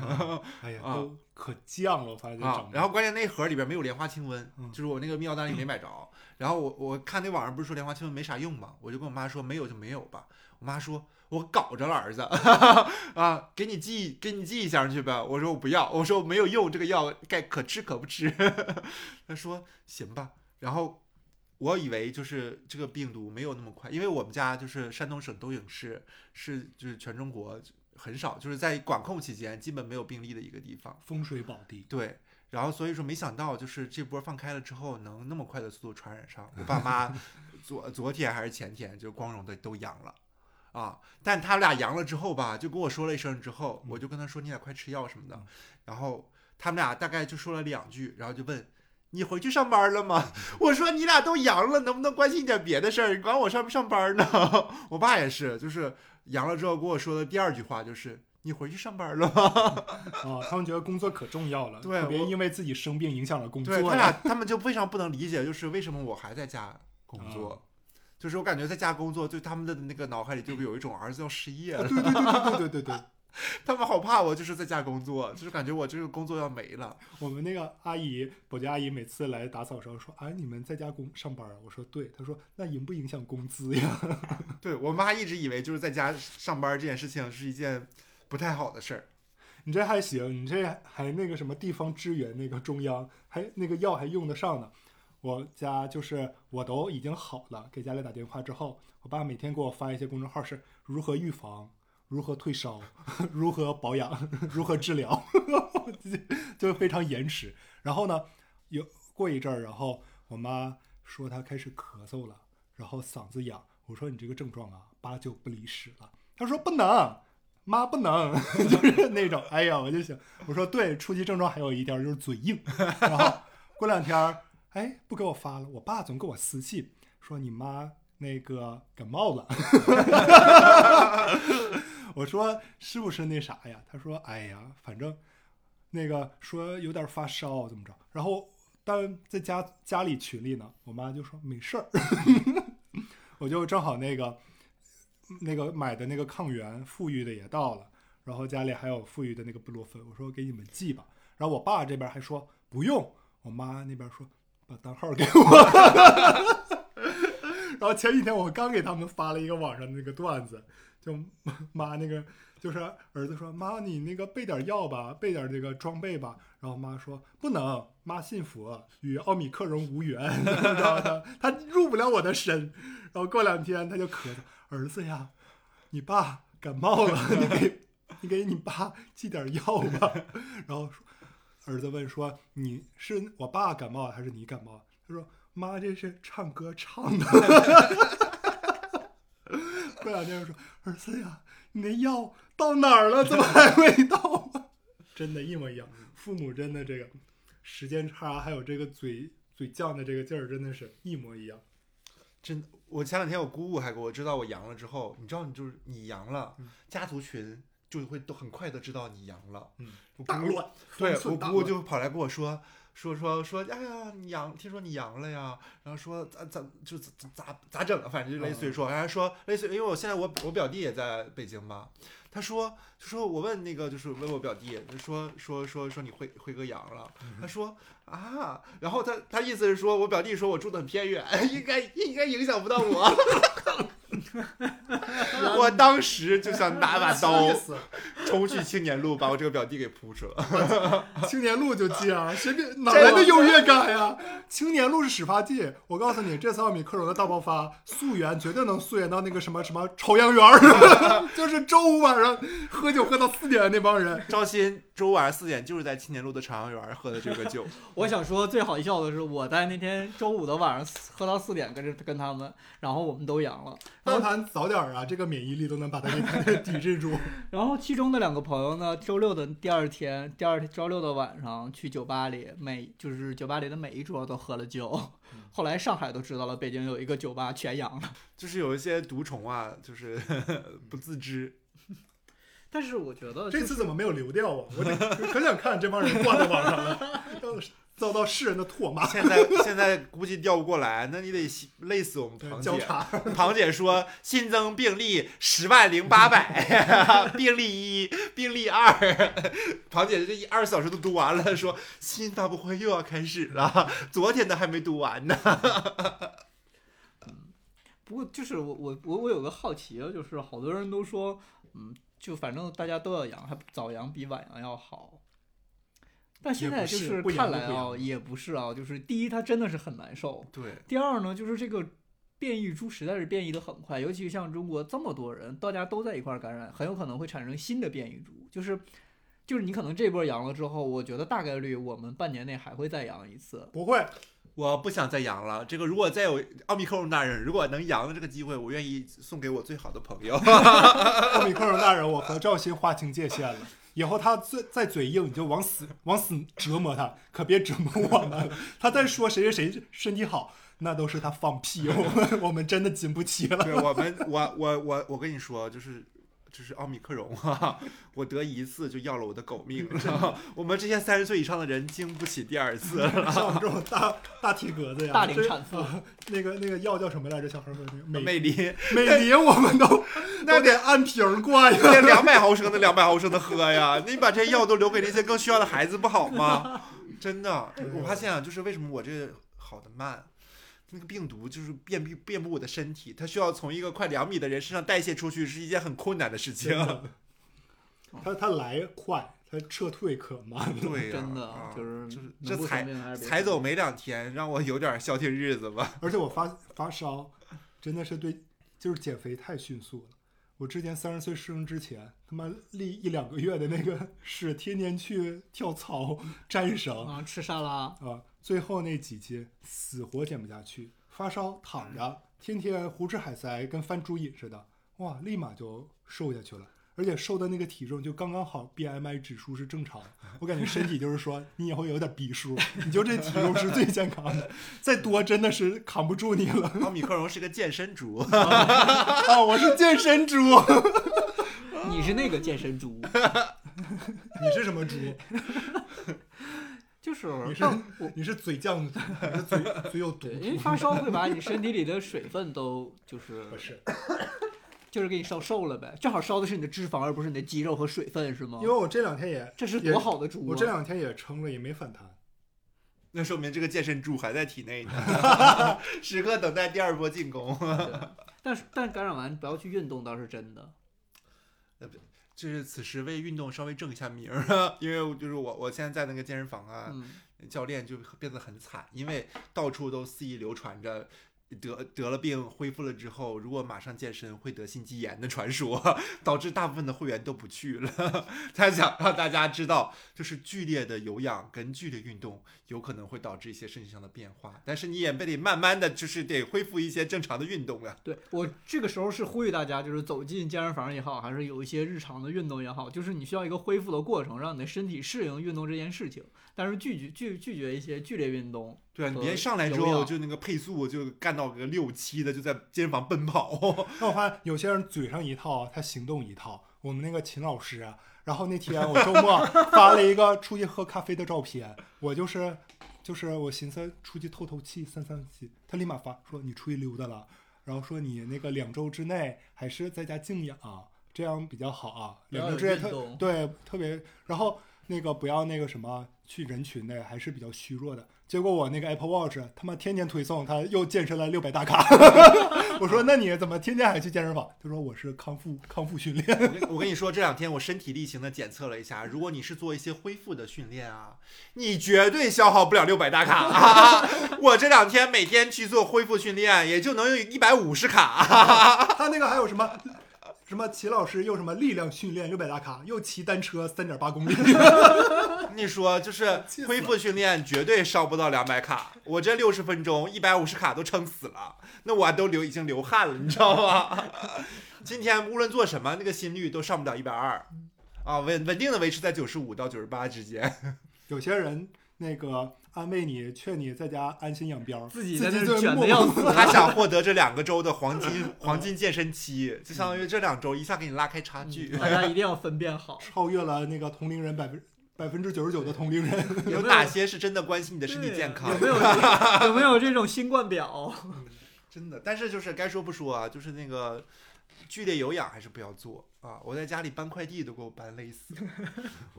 哎呀，啊都可犟了，我发现这啊然后关键那盒里边没有莲花清瘟，嗯就是我那个泌尿单里没买着。然后我我看那网上不是说莲花清瘟没啥用吗？我就跟我妈说没有就没有吧。我妈说我搞着了儿子，啊，给你寄给你寄一箱去呗。我说我不要，我说我没有用，这个药该可吃可不吃。她说行吧。然后我以为就是这个病毒没有那么快，因为我们家就是山东省东营市是就是全中国很少，就是在管控期间基本没有病例的一个地方。风水宝地，对，然后所以说没想到就是这波放开了之后，能那么快的速度传染上。我爸妈昨昨天还是前天就光荣的都阳了。啊！但他俩阳了之后吧，就跟我说了一声之后，我就跟他说你俩快吃药什么的嗯。然后他们俩大概就说了两句，然后就问你回去上班了吗？我说你俩都阳了，能不能关心点别的事儿？你管我上不上班呢？我爸也是，就是阳了之后跟我说的第二句话就是你回去上班了吗？啊，他们觉得工作可重要了，对特别我因为自己生病影响了工作呀。对他俩，他们就非常不能理解，就是为什么我还在家工啊作。就是我感觉在家工作，对他们的那个脑海里就会有一种儿子要失业了，对对对对对对对对，他们好怕我就是在家工作，就是感觉我这个工作要没了。我们那个阿姨，保洁阿姨每次来打扫的时候说：“啊，你们在家工上班啊？”我说：“对。”她说：“那影不影响工资呀 对我妈一直以为就是在家上班这件事情是一件不太好的事儿。？”你这还行，你这还那个什么地方支援那个中央，还那个药还用得上呢。我家就是我都已经好了，给家里打电话之后，我爸每天给我发一些公众号是如何预防、如何退烧、如何保养、如何治疗，就非常延迟。然后呢，有过一阵儿，然后我妈说她开始咳嗽了，然后嗓子痒，我说你这个症状啊，八九不离十了。她说不能，妈不能，就是那种。哎呀，我就想，我说对，初期症状还有一点就是嘴硬。然后过两天儿，哎，不给我发了。我爸总给我私信说你妈那个感冒了。我说是不是那啥呀？他说哎呀，反正那个说有点发烧怎么着。然后但在家家里群里呢，我妈就说没事儿。我就正好那个那个买的那个抗原富裕的也到了，然后家里还有富裕的那个布洛芬，我说给你们寄吧。然后我爸这边还说不用，我妈那边说把单号给我。然后前几天我刚给他们发了一个网上那个段子，就妈 那个就是儿子说妈你那个备点药吧，备点这个装备吧。然后妈说不能，妈信佛，与奥米克戎无缘，知道吗？他入不了我的身。然后过两天他就咳嗽，儿子呀，你爸感冒了，你给你给你爸寄点药吧。然后说儿子问说你是我爸感冒还是你感冒？他说妈这是唱歌唱的。过两天说儿子呀，你那药到哪儿了？怎么还没到啊？真的，一模一样。父母真的这个时间差，还有这个嘴嘴犟的这个劲儿，真的是一模一样。真，我前两天我姑姑还给我知道我阳了之后，你知道你就是你阳了，嗯家族群就会都很快的知道你阳了。嗯，大乱，对我姑姑 就跑来跟我说说说说，哎呀，你阳，听说你阳了呀？然后说咋咋就咋咋咋整啊？反正就类似于说，然后说类似于，因为我现在我我表弟也在北京嘛，他说就说我问那个就是问我表弟，就说说说说你辉辉哥阳了，他说啊，然后他他意思是说我表弟说我住的很偏远，应该应该影响不到我。我当时就想拿把刀 冲去青年路，把我这个表弟给扑出了。青年路就记啊，谁给哪来的优越感呀？青年路是始发地，我告诉你，这次奥米克戎的大爆发，溯源绝对能溯源到那个什么什么朝阳园儿，就是周五晚上喝酒喝到四点的那帮人。赵鑫周晚上四点就是在青年路的朝阳园喝的这个酒，我想说最好笑的是，我在那天周五的晚上喝到四点，跟着跟他们，然后我们都阳了。但凡早点儿啊，这个免疫力都能把它给抵制住。然后其中的两个朋友呢，周六的第二天，第二天周六的晚上去酒吧里，每就是酒吧里的每一桌都喝了酒。后来上海都知道了，北京有一个酒吧全阳了。就是有一些毒虫啊，就是 不自知。但是我觉得这次怎么没有流掉啊？我得可想看这帮人挂在网上了，要遭到世人的唾骂。现在现在估计调不过来，那你得累死我们对堂姐。交叉，堂姐说新增病例十万零八百，病例一，病例二。堂姐这一二十小时都读完了，说新发布会又要开始了，昨天的还没读完呢。不过就是我我我我有个好奇啊，就是好多人都说，嗯，就反正大家都要阳，还早阳比晚阳要好。但现在就是看来啊，也不是啊，就是第一，它真的是很难受；对，第二呢，就是这个变异株实在是变异的很快，尤其像中国这么多人，大家都在一块儿感染，很有可能会产生新的变异株。就是就是你可能这波阳了之后，我觉得大概率我们半年内还会再阳一次。不会，我不想再阳了。这个如果再有奥密克戎大人，如果能阳的这个机会，我愿意送给我最好的朋友。奥米克戎大人，我和赵鑫划清界限了。以后他再再嘴硬，你就往死往死折磨他，可别折磨我们。他再说谁谁谁身体好，那都是他放屁，我们我们真的经不起了。对我们，我我我我跟你说，就是就是奥密克戎啊，我得一次就要了我的狗命。我们这些三十岁以上的人经不起第二次了。像我们这种大大体格子呀，大龄这产妇啊那个那个药叫什么来着？小孩喝那个美美林美林，我们都那得按瓶儿灌呀。那两百毫升的两百毫升的喝呀，你把这些药都留给那些更需要的孩子不好吗？真的，我发现啊，就是为什么我这好的慢。那个病毒就是遍布遍布我的身体，它需要从一个快两米的人身上代谢出去，是一件很困难的事情。真的 他他来快，它撤退可慢。对呀、真的啊就是就是这才才走没两天，让我有点消停日子吧。而且我发发烧，真的是对，就是减肥太迅速了。我之前三十岁生之前，他妈立一两个月的那个 是天天去跳操、粘绳啊，吃沙拉。啊，最后那几斤死活减不下去，发烧躺着天天胡吃海塞，跟翻猪瘾似的，哇，立马就瘦下去了。而且瘦的那个体重就刚刚好，BMI 指数是正常。我感觉身体就是说，你以后有点逼数，你就这体重是最健康的，再多真的是扛不住你了。奥米克荣是个健身猪，啊，我是健身猪，你是那个健身猪，你是什么猪？就是你是我你是嘴犟，你是嘴嘴有毒对，。因为发烧会把你身体里的水分都 就是不是，就是给你烧瘦了呗，正好烧的是你的脂肪，而不是你的肌肉和水分，是吗因为？我这两天也，这是多好的猪啊！我这两天也称了，也没反弹。那说明这个健身猪还在体内呢，时刻等待第二波进攻。对但是但感染完不要去运动倒是真的。就是此时为运动稍微正一下名儿，因为就是我我现在在那个健身房啊，嗯，教练就变得很惨，因为到处都肆意流传着。得得了病恢复了之后，如果马上健身会得心肌炎的传说，导致大部分的会员都不去了。他想让大家知道，就是剧烈的有氧跟剧烈运动有可能会导致一些身体上的变化，但是你也得慢慢的就是得恢复一些正常的运动啊。对我这个时候是呼吁大家，就是走进健身房也好，还是有一些日常的运动也好，就是你需要一个恢复的过程，让你的身体适应运动这件事情。但是拒绝拒拒绝一些剧烈运动，对啊，你和别上来之后就那个配速就干到个六七的，就在健身房奔跑。那我发现有些人嘴上一套，他行动一套。我们那个秦老师啊，然后那天我周末 发了一个出去喝咖啡的照片，我就是就是我寻思出去透透气、散散气，他立马发说你出去溜达了，然后说你那个两周之内还是在家静养、这样比较好啊。两周之内特对特别，然后那个不要那个什么去人群内，还是比较虚弱的。结果我那个 Apple Watch 他妈天天推送，他又健身了六百大卡。我说那你怎么天天还去健身房？他说我是康复康复训练。我 跟我跟你说，这两天我身体力行的检测了一下，如果你是做一些恢复的训练啊，你绝对消耗不了六百大卡、啊。我这两天每天去做恢复训练，也就能用一百五十卡。他那个还有什么什么齐老师又什么力量训练六百大卡，又骑单车三点八公里。你说，就是恢复训练绝对烧不到两百卡，我这六十分钟一百五十卡都撑死了，那我都流已经流汗了，你知道吗？今天无论做什么，那个心率都上不了一百二，啊，稳稳定的维持在九十五到九十八之间。有些人那个安慰你，劝你在家安心养膘，自己自在那卷的要死。他想获得这两个周的黄金黄金健身期，就相当于这两周一下给你拉开差距。大家一定要分辨好。超越了那个同龄人百分百分之九十九的同龄人。有哪些是真的关心你的身体健康有？没有 有没有这种新冠表？真的，但是就是该说不说啊，就是那个剧烈有氧还是不要做啊！我在家里搬快递都给我搬累死了。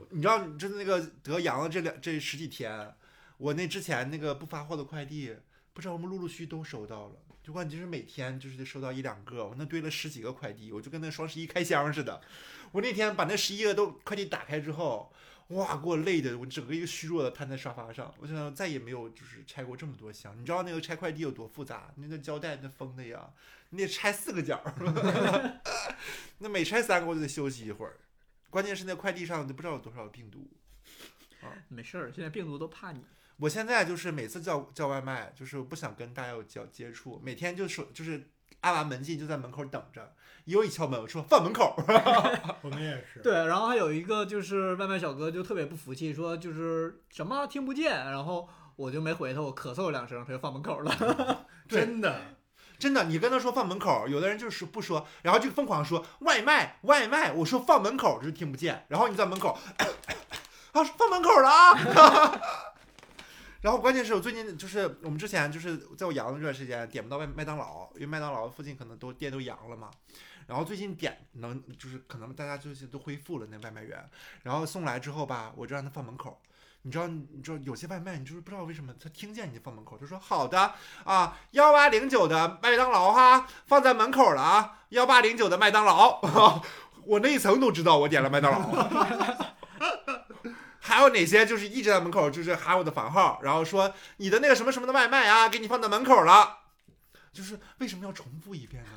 你知道，就是那个得阳了这两这十几天，我那之前那个不发货的快递，不知道我们陆陆续续都收到了。就关键是每天就是收到一两个，我那堆了十几个快递，我就跟那双十一开箱似的。我那天把那十一个都快递打开之后，哇，给我累的，我整个一个虚弱的瘫在沙发上。我想再也没有就是拆过这么多箱。你知道那个拆快递有多复杂？那个胶带那封的呀，你得拆四个角，那每拆三个我就得休息一会儿。关键是那快递上都不知道有多少病毒。啊没事儿，现在病毒都怕你。我现在就是每次叫叫外卖，就是不想跟大家有交接触，每天就是就是按完门禁就在门口等着，一有一敲门我说放门口，我们也是。对，然后还有一个就是外卖小哥就特别不服气，说就是什么听不见，然后我就没回他，我咳嗽两声，他就放门口了。对真的，真的，你跟他说放门口，有的人就是不说，然后就疯狂说外卖外卖，我说放门口就是听不见，然后你在门口啊 放门口了啊。然后关键是我最近就是我们之前就是在我阳的这段时间点不到麦麦当劳，因为麦当劳附近可能都店都阳了嘛。然后最近点能就是可能大家最近都恢复了那外卖员，然后送来之后吧，我就让他放门口。你知道你知道有些外卖你就是不知道为什么他听见你放门口，他说好的啊幺八零九的麦当劳哈放在门口了啊幺八零九的麦当劳，我那一层都知道我点了麦当劳。还有哪些就是一直在门口就是喊我的房号，然后说你的那个什么什么的外卖啊，给你放在门口了，就是为什么要重复一遍呢？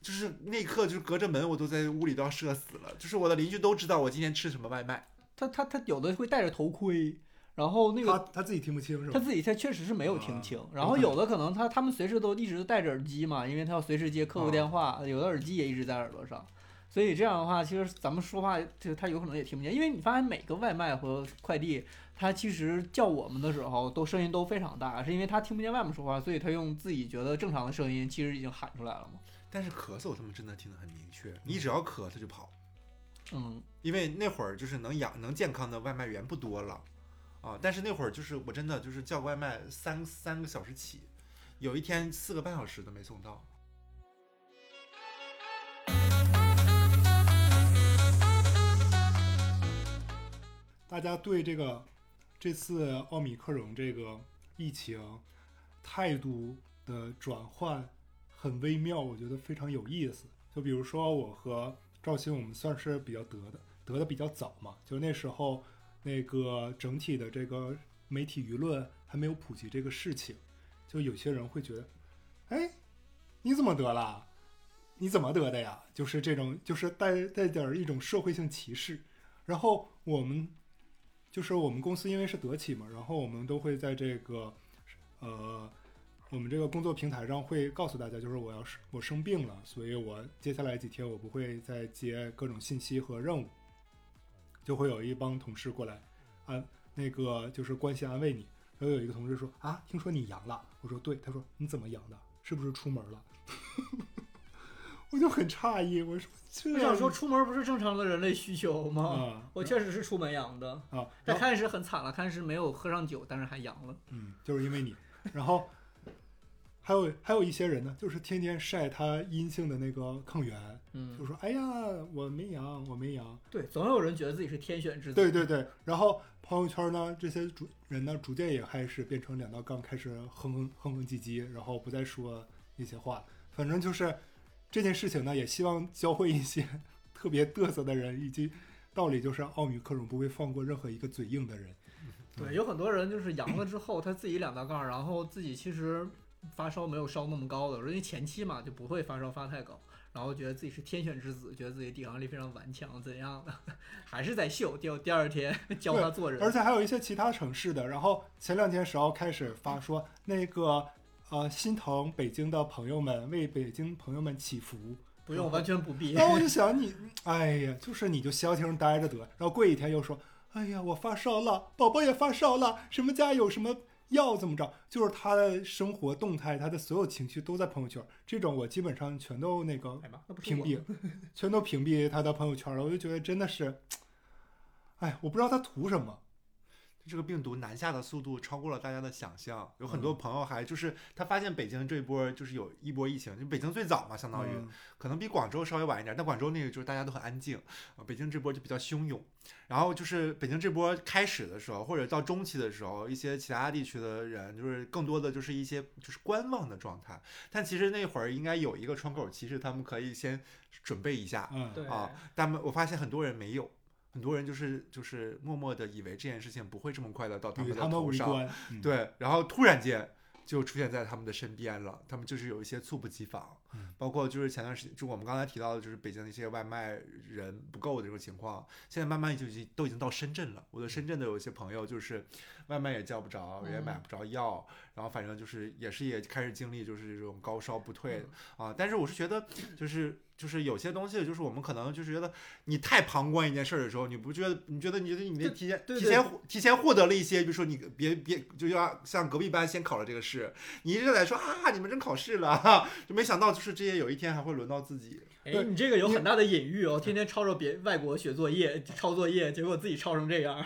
就是那一刻，就是隔着门，我都在屋里都要社死了。就是我的邻居都知道我今天吃什么外卖，他他他有的会戴着头盔，然后那个他他自己听不清是吧？他自己他确实是没有听啊清，然后有的可能他他们随时都一直戴着耳机嘛，因为他要随时接客户电话，有的耳机也一直在耳朵上，所以这样的话，其实咱们说话就他有可能也听不见，因为你发现每个外卖和快递，他其实叫我们的时候都声音都非常大，是因为他听不见外面说话，所以他用自己觉得正常的声音，其实已经喊出来了嘛。但是咳嗽他们真的听得很明确，你只要咳他就跑，嗯，因为那会儿就是能养能健康的外卖员不多了，啊，但是那会儿就是我真的就是叫外卖三三个小时起，有一天四个半小时都没送到。大家对这个这次奥米克戎这个疫情态度的转换很微妙，我觉得非常有意思。就比如说我和赵鑫，我们算是比较得的，得的比较早嘛，就那时候那个整体的这个媒体舆论还没有普及这个事情，就有些人会觉得，哎，你怎么得了？你怎么得的呀？就是这种，就是带带点儿一种社会性歧视。然后我们就是我们公司因为是德企嘛，然后我们都会在这个呃我们这个工作平台上会告诉大家，就是我要是我生病了，所以我接下来几天我不会再接各种信息和任务，就会有一帮同事过来安那个就是关心安慰你。然后有一个同事说啊，听说你阳了，我说对，他说你怎么阳的？是不是出门了？我就很诧异，我说这我想说出门不是正常的人类需求吗？啊，我确实是出门阳的，啊，但开始很惨了，开始没有喝上酒，但是还阳了。嗯，就是因为你，然后还有还有一些人呢，就是天天晒他阴性的那个抗原，嗯就，说哎呀我没阳，我没阳，对，总有人觉得自己是天选之子。对对对，然后朋友圈呢，这些主人呢，逐渐也开始变成两道杠，开始哼哼哼哼唧唧，然后不再说那些话。反正就是这件事情呢，也希望教会一些 特别嘚瑟的人，以及道理就是奥米克戎不会放过任何一个嘴硬的人。对，有很多人就是阳了之后，他自己两道杠，然后自己其实发烧没有烧那么高的，因为前期嘛就不会发烧发太高，然后觉得自己是天选之子，觉得自己抵抗力非常顽强，怎样的，还是在秀。第第二天 教他做人，而且还有一些其他城市的，然后前两天时候开始发说那个呃心疼北京的朋友们，为北京朋友们祈福。不用，完全不必。然后我就想你，哎呀，就是你就消停待着得。然后过一天又说，哎呀，我发烧了，宝宝也发烧了，什么家有什么药怎么着？就是他的生活动态，他的所有情绪都在朋友圈。这种我基本上全都那个屏蔽全都屏蔽他的朋友圈了。我就觉得真的是，哎，我不知道他图什么。这个病毒南下的速度超过了大家的想象，有很嗯多朋友还就是他发现北京这一波就是有一波疫情，就北京最早嘛，相当于嗯可能比广州稍微晚一点，但广州那个就是大家都很安静，啊，北京这波就比较汹涌。然后就是北京这波开始的时候，或者到中期的时候，一些其他地区的人就是更多的就是一些就是观望的状态。但其实那会儿应该有一个窗口其实他们可以先准备一下，嗯，对啊，但我发现很多人没有。很多人就是就是默默的以为这件事情不会这么快的到他们的头上，嗯，对，然后突然间就出现在他们的身边了，他们就是有一些猝不及防，嗯包括就是前段时间就我们刚才提到的，就是北京的一些外卖人不够的这种情况，现在慢慢就已经都已经到深圳了。我的深圳的有一些朋友就是外卖也叫不着，也买嗯不着药，然后反正就是也是也开始经历就是这种高烧不退啊。但是我是觉得就是。就是有些东西，就是我们可能就是觉得你太旁观一件事儿的时候，你不觉得？你觉得你觉得你对提前提前获提前获得了一些，比如说你别别就要像隔壁班先考了这个试，你一直在说啊你们真考试了，哈 就没想到就是这些有一天还会轮到自己。哎，你这个有很大的隐喻哦，天天抄着别外国写作业、抄作业，结果自己抄成这样。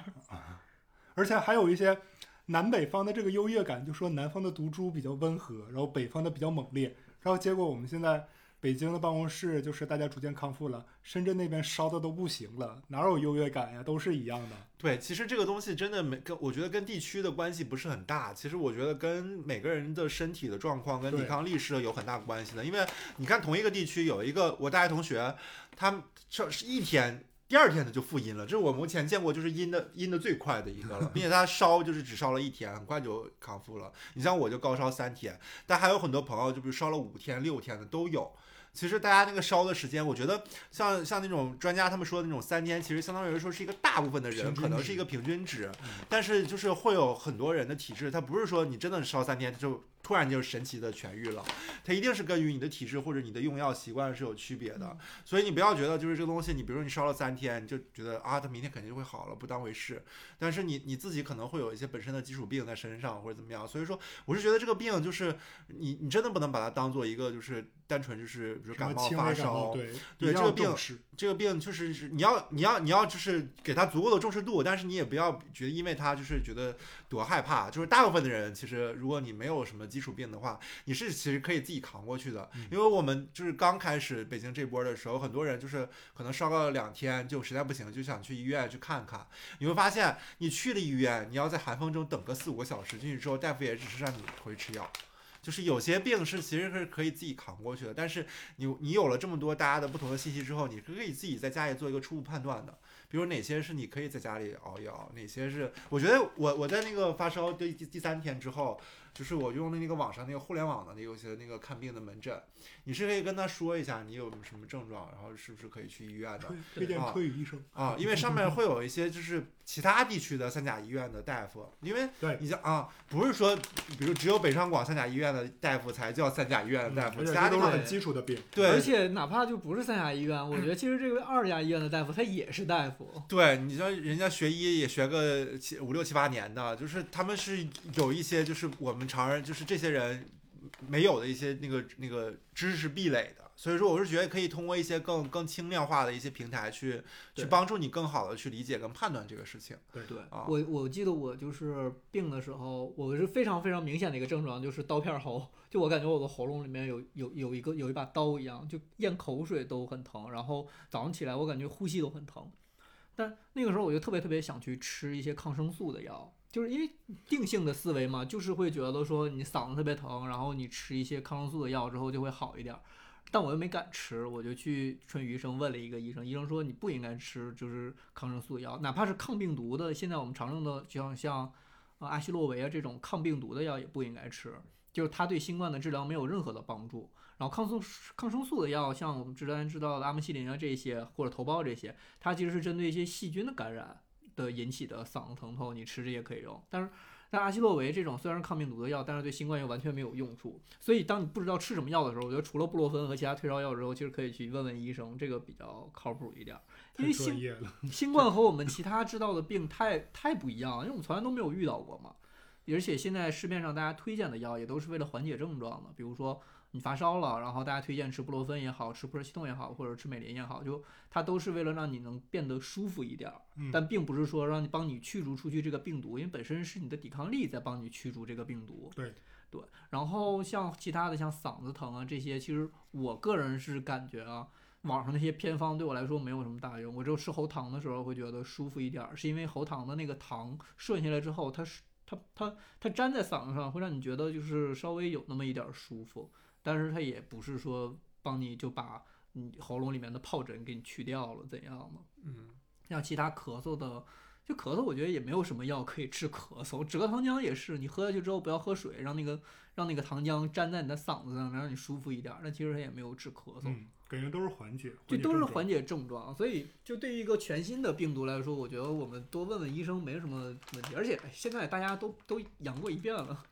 而且还有一些南北方的这个优越感，就说南方的毒株比较温和，然后北方的比较猛烈，然后结果我们现在北京的办公室就是大家逐渐康复了，深圳那边烧的都不行了，哪有优越感呀？都是一样的。对，其实这个东西真的没跟，我觉得跟地区的关系不是很大。其实我觉得跟每个人的身体的状况跟抵抗力是有很大关系的。因为你看同一个地区有一个我大学同学，他这是一天。第二天他就复阴了，这是我目前见过就是阴的阴的最快的一个了，并且他烧就是只烧了一天，很快就康复了。你像我就高烧三天，但还有很多朋友就比如烧了五天、六天的都有。其实大家那个烧的时间，我觉得像像那种专家他们说的那种三天，其实相当于说是一个大部分的人可能是一个平均值嗯，但是就是会有很多人的体质，他不是说你真的烧三天就突然就神奇的痊愈了，它一定是根据你的体质或者你的用药习惯是有区别的，所以你不要觉得就是这个东西，你比如说你烧了三天，你就觉得啊，它明天肯定就会好了，不当回事。但是你你自己可能会有一些本身的基础病在身上或者怎么样，所以说我是觉得这个病就是你你真的不能把它当做一个就是单纯就是比如感冒发烧，对对这个病这个病确实是你要你要你要就是给它足够的重视度，但是你也不要觉得因为它就是觉得多害怕。就是大部分的人其实如果你没有什么基础病的话，你是其实可以自己扛过去的。嗯因为我们就是刚开始北京这波的时候，很多人就是可能烧个两天就实在不行就想去医院去看看。你会发现你去了医院，你要在寒风中等个四五个小时，进去之后大夫也只是让你回去吃药。就是有些病是其实是可以自己扛过去的，但是你你有了这么多大家的不同的信息之后，你是可以自己在家里做一个初步判断的。比如哪些是你可以在家里熬一熬，哪些是我觉得我我在那个发烧第第第三天之后，就是我用的那个网上那个互联网的那个有些那个看病的门诊，你是可以跟他说一下你有什么症状，然后是不是可以去医院的推推荐啊科语医生。啊，因为上面会有一些就是其他地区的三甲医院的大夫，因为对你像啊，不是说比如只有北上广三甲医院的大夫才叫三甲医院的大夫，而且其他都是很基础的病，对。而且哪怕就不是三甲医院，我觉得其实这个二甲医院的大夫他也是大夫。对，你像人家学医也学个七五六七八年的，就是他们是有一些就是我们常人就是这些人没有的一些那个那个知识壁垒的，所以说我是觉得可以通过一些更更轻量化的一些平台去去帮助你更好的去理解跟判断这个事情。对啊我，我记得我就是病的时候，我是非常非常明显的一个症状，就是刀片喉。就我感觉我的喉咙里面有有有一个有一把刀一样，就咽口水都很疼，然后早上起来我感觉呼吸都很疼。但那个时候我就特别特别想去吃一些抗生素的药，就是因为定性的思维嘛，就是会觉得说你嗓子特别疼，然后你吃一些抗生素的药之后就会好一点。但我又没敢吃，我就去春雨医生问了一个医生，医生说你不应该吃就是抗生素药，哪怕是抗病毒的，现在我们常用的就像像呃阿昔洛韦啊这种抗病毒的药也不应该吃，就是它对新冠的治疗没有任何的帮助。然后抗生抗生素的药，像我们之前知道的阿莫西林啊这些或者头孢这些，它其实是针对一些细菌的感染的引起的嗓子疼痛，你吃这些可以用。但是但阿昔洛韦这种虽然是抗病毒的药，但是对新冠又完全没有用处。所以当你不知道吃什么药的时候，我觉得除了布洛芬和其他退烧药之后，其实可以去问问医生，这个比较靠谱一点儿。因为新。新冠和我们其他知道的病太太不一样了，因为我们从来都没有遇到过嘛。而且现在市面上大家推荐的药也都是为了缓解症状的，比如说你发烧了，然后大家推荐吃布洛芬也好，吃普热西痛也好，或者吃美林也好，就它都是为了让你能变得舒服一点但并不是说让你帮你驱逐出去这个病毒，因为本身是你的抵抗力在帮你驱逐这个病毒。对对，然后像其他的像嗓子疼啊这些，其实我个人是感觉啊。网上那些偏方对我来说没有什么大用，我只有吃喉糖的时候会觉得舒服一点儿，是因为喉糖的那个糖顺下来之后，它是它它它粘在嗓子上，会让你觉得就是稍微有那么一点儿舒服，但是它也不是说帮你就把你喉咙里面的疱疹给你去掉了怎样的。嗯，像其他咳嗽的，就咳嗽，我觉得也没有什么药可以治咳嗽。止咳糖浆也是，你喝下去之后不要喝水，让那个让那个糖浆粘在你的嗓子上，让你舒服一点儿。那其实它也没有治咳嗽。嗯，感觉都是缓解，这都是缓解解症状，所以就对于一个全新的病毒来说，我觉得我们多问问医生没什么问题。而且哎现在大家都都阳过一遍了，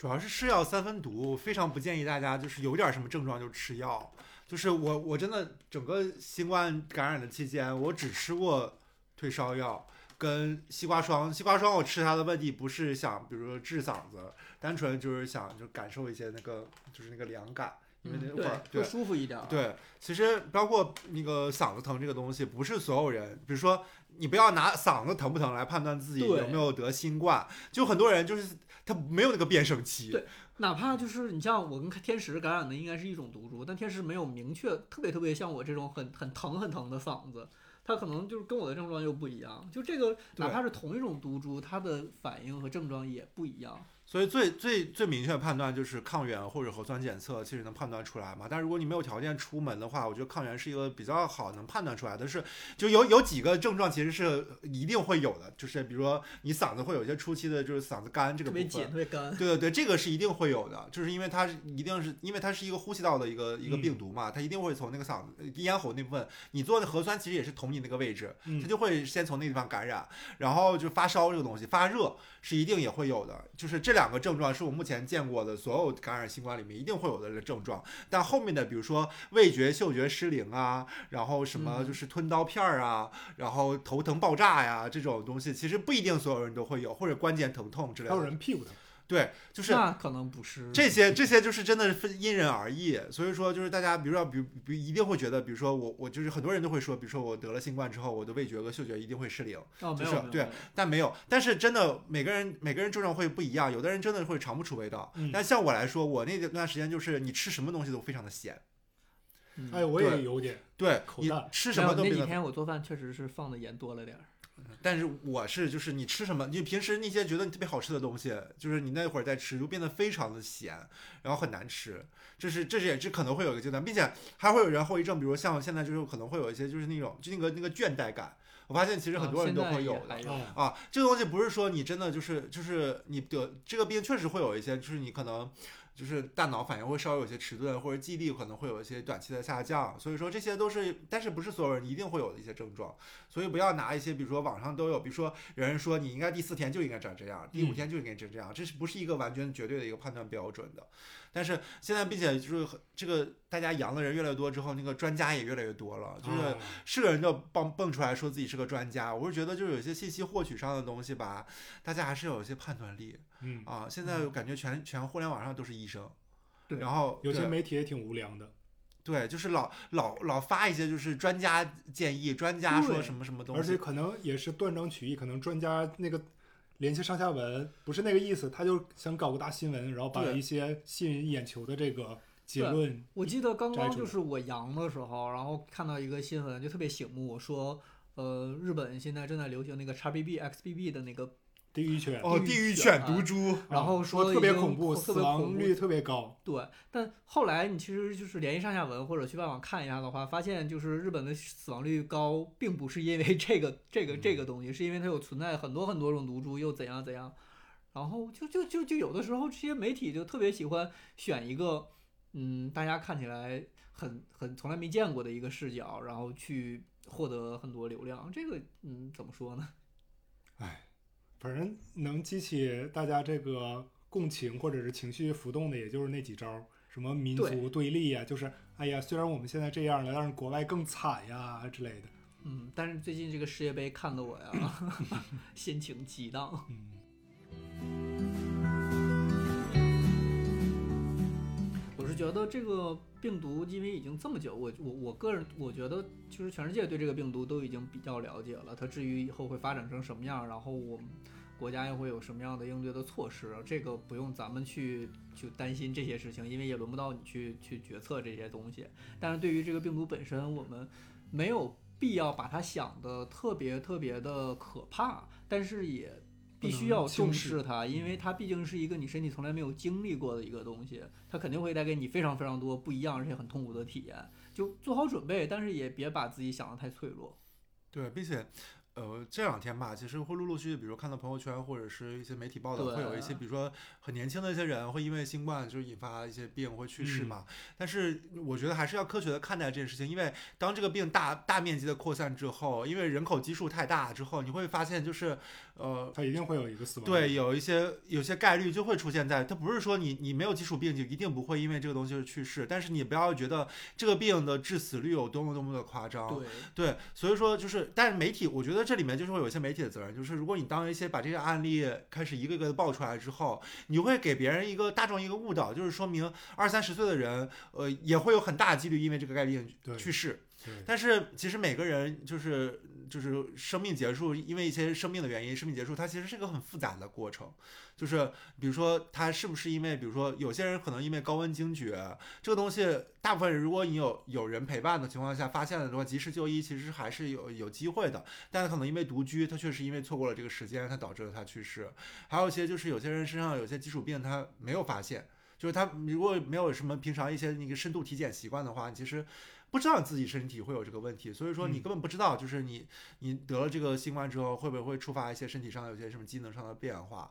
主要是是药三分毒，非常不建议大家就是有点什么症状就吃药。就是我我真的整个新冠感染的期间，我只吃过退烧药跟西瓜霜。西瓜霜我吃它的问题不是想比如说治嗓子，单纯就是想就感受一些那个就是那个凉感，因为那会儿，会舒服一点儿。对，其实包括那个嗓子疼这个东西，不是所有人，比如说你不要拿嗓子疼不疼来判断自己有没有得新冠，就很多人就是他没有那个变声期。对哪怕就是你像我跟天使感染的应该是一种毒株，但天使没有明确特别特别像我这种很很疼很疼的嗓子，它可能就是跟我的症状又不一样。就这个哪怕是同一种毒株，它的反应和症状也不一样。所以最最最明确的判断就是抗原或者核酸检测，其实能判断出来嘛。但如果你没有条件出门的话，我觉得抗原是一个比较好能判断出来的是，就有有几个症状其实是一定会有的，就是比如说你嗓子会有一些初期的就是嗓子干这个部分，特别，干。对对对，这个是一定会有的，就是因为它是一定是因为它是一个呼吸道的一个一个嗯病毒嘛，它一定会从那个嗓子咽喉那部分，你做的核酸其实也是捅你那个位置，嗯它就会先从那个地方感染，然后就发烧这个东西，发热是一定也会有的，就是这两个症状是我目前见过的所有感染新冠里面一定会有的症状，但后面的比如说味觉、嗅觉失灵啊，然后什么嗯。就是吞刀片儿啊，然后头疼爆炸呀这种东西，其实不一定所有人都会有，或者关节疼痛之类的。还有的。人屁股疼，对，就是那可能不是这些这些就是真的是分因人而异，所以说就是大家比如说比如比如一定会觉得，比如说我我就是很多人都会说，比如说我得了新冠之后，我的味觉和嗅觉一定会失灵，哦，没就是没有没有但没有，但是真的每个人每个人症状会不一样，有的人真的会尝不出味道，嗯但像我来说，我那段时间就是你吃什么东西都非常的咸，嗯哎，我也有点，对你口淡吃什么都变得，天我做饭确实是放的盐多了点儿。但是我是就是你吃什么，你平时那些觉得你特别好吃的东西，就是你那会儿在吃就变得非常的咸，然后很难吃，这是这是也这可能会有一个阶段，并且还会有人后遗症，比如像现在就是可能会有一些就是那种就那个那个倦怠感，我发现其实很啊多人都会有的。啊，这个东西不是说你真的就是就是你得这个病确实会有一些，就是你可能就是大脑反应会稍微有些迟钝，或者记忆力可能会有一些短期的下降，所以说这些都是，但是不是所有人一定会有的一些症状，所以不要拿一些比如说网上都有，比如说有人说你应该第四天就应该长这样，第五嗯。天就应该长这样，这是不是一个完全绝对的一个判断标准的？但是现在并且就是这个大家阳的人越来越多之后，那个专家也越来越多了，就是。啊是个人就蹦蹦出来说自己是个专家，我是觉得就是有些信息获取上的东西吧，大家还是有一些判断力嗯，啊。现在感觉全全互联网上都是医生，对然后有些媒体也挺无良的，对，就是老老老发一些就是专家建议，专家说什么什么东西而且，可能也是断章取义，可能专家那个联系上下文不是那个意思，他就想搞个大新闻，然后把一些吸引眼球的这个结论，我记得刚刚就是我阳的时候，然后看到一个新闻，就特别醒目，说呃日本现在正在流行那个 XBB XBB 的那个，地狱犬，哦，地地狱狱犬犬毒株，然后啊说特别恐怖，死亡率特别高，对，但后来你其实就是联系上下文或者去外网看一下的话，发现就是日本的死亡率高，并不是因为这个这个这个东西，是因为它有存在很多很多种毒株，又怎样怎样。然后就就就就有的时候这些媒体就特别喜欢选一个，嗯，大家看起来很很从来没见过的一个视角，然后去获得很多流量。这个嗯，怎么说呢？反正能激起大家这个共情或者是情绪浮动的，也就是那几招儿，什么民族对立呀，就是哎呀，虽然我们现在这样了，但是国外更惨呀之类的。嗯，但是最近这个世界杯看得我呀，心情激荡。嗯，觉得这个病毒，因为已经这么久，我我我个人我觉得，其实全世界对这个病毒都已经比较了解了。它至于以后会发展成什么样，然后我们国家又会有什么样的应对的措施，这个不用咱们去去担心这些事情，因为也轮不到你去去决策这些东西。但是对于这个病毒本身，我们没有必要把它想的特别特别的可怕，但是也必须要重视它，因为它毕竟是一个你身体从来没有经历过的一个东西，它肯定会带给你非常非常多不一样而且很痛苦的体验。就做好准备，但是也别把自己想得太脆弱。对，并且。呃，这两天吧，其实会陆陆续续，比如看到朋友圈或者是一些媒体报道，会有一些，比如说很年轻的一些人会因为新冠就是引发一些病会去世嗯嘛。但是我觉得还是要科学的看待这件事情，因为当这个病大大面积的扩散之后，因为人口基数太大之后，你会发现就是，呃，它一定会有一个死亡。对，有一些有些概率就会出现在，它不是说你你没有基础病就一定不会因为这个东西而去世，但是你不要觉得这个病的致死率有多么多么的夸张。对，对，所以说就是，但是媒体，我觉得这里面就是会有一些媒体的责任，就是如果你当一些把这些案例开始一个一个的爆出来之后，你会给别人一个大众一个误导，就是说明二三十岁的人，呃，也会有很大的几率因为这个概率对去世。对但是其实每个人就是就是生命结束，因为一些生命的原因，生命结束，它其实是一个很复杂的过程。就是比如说，它是不是因为，比如说有些人可能因为高温惊厥这个东西，大部分人如果你有有人陪伴的情况下发现了的话，及时就医其实还是有有机会的。但可能因为独居，他确实因为错过了这个时间，他导致了他去世。还有一些就是有些人身上有些基础病，他没有发现。就是他如果没有什么平常一些那个深度体检习惯的话，其实不知道你自己身体会有这个问题，所以说你根本不知道，就是你你得了这个新冠之后，会不会会触发一些身体上有些什么机能上的变化，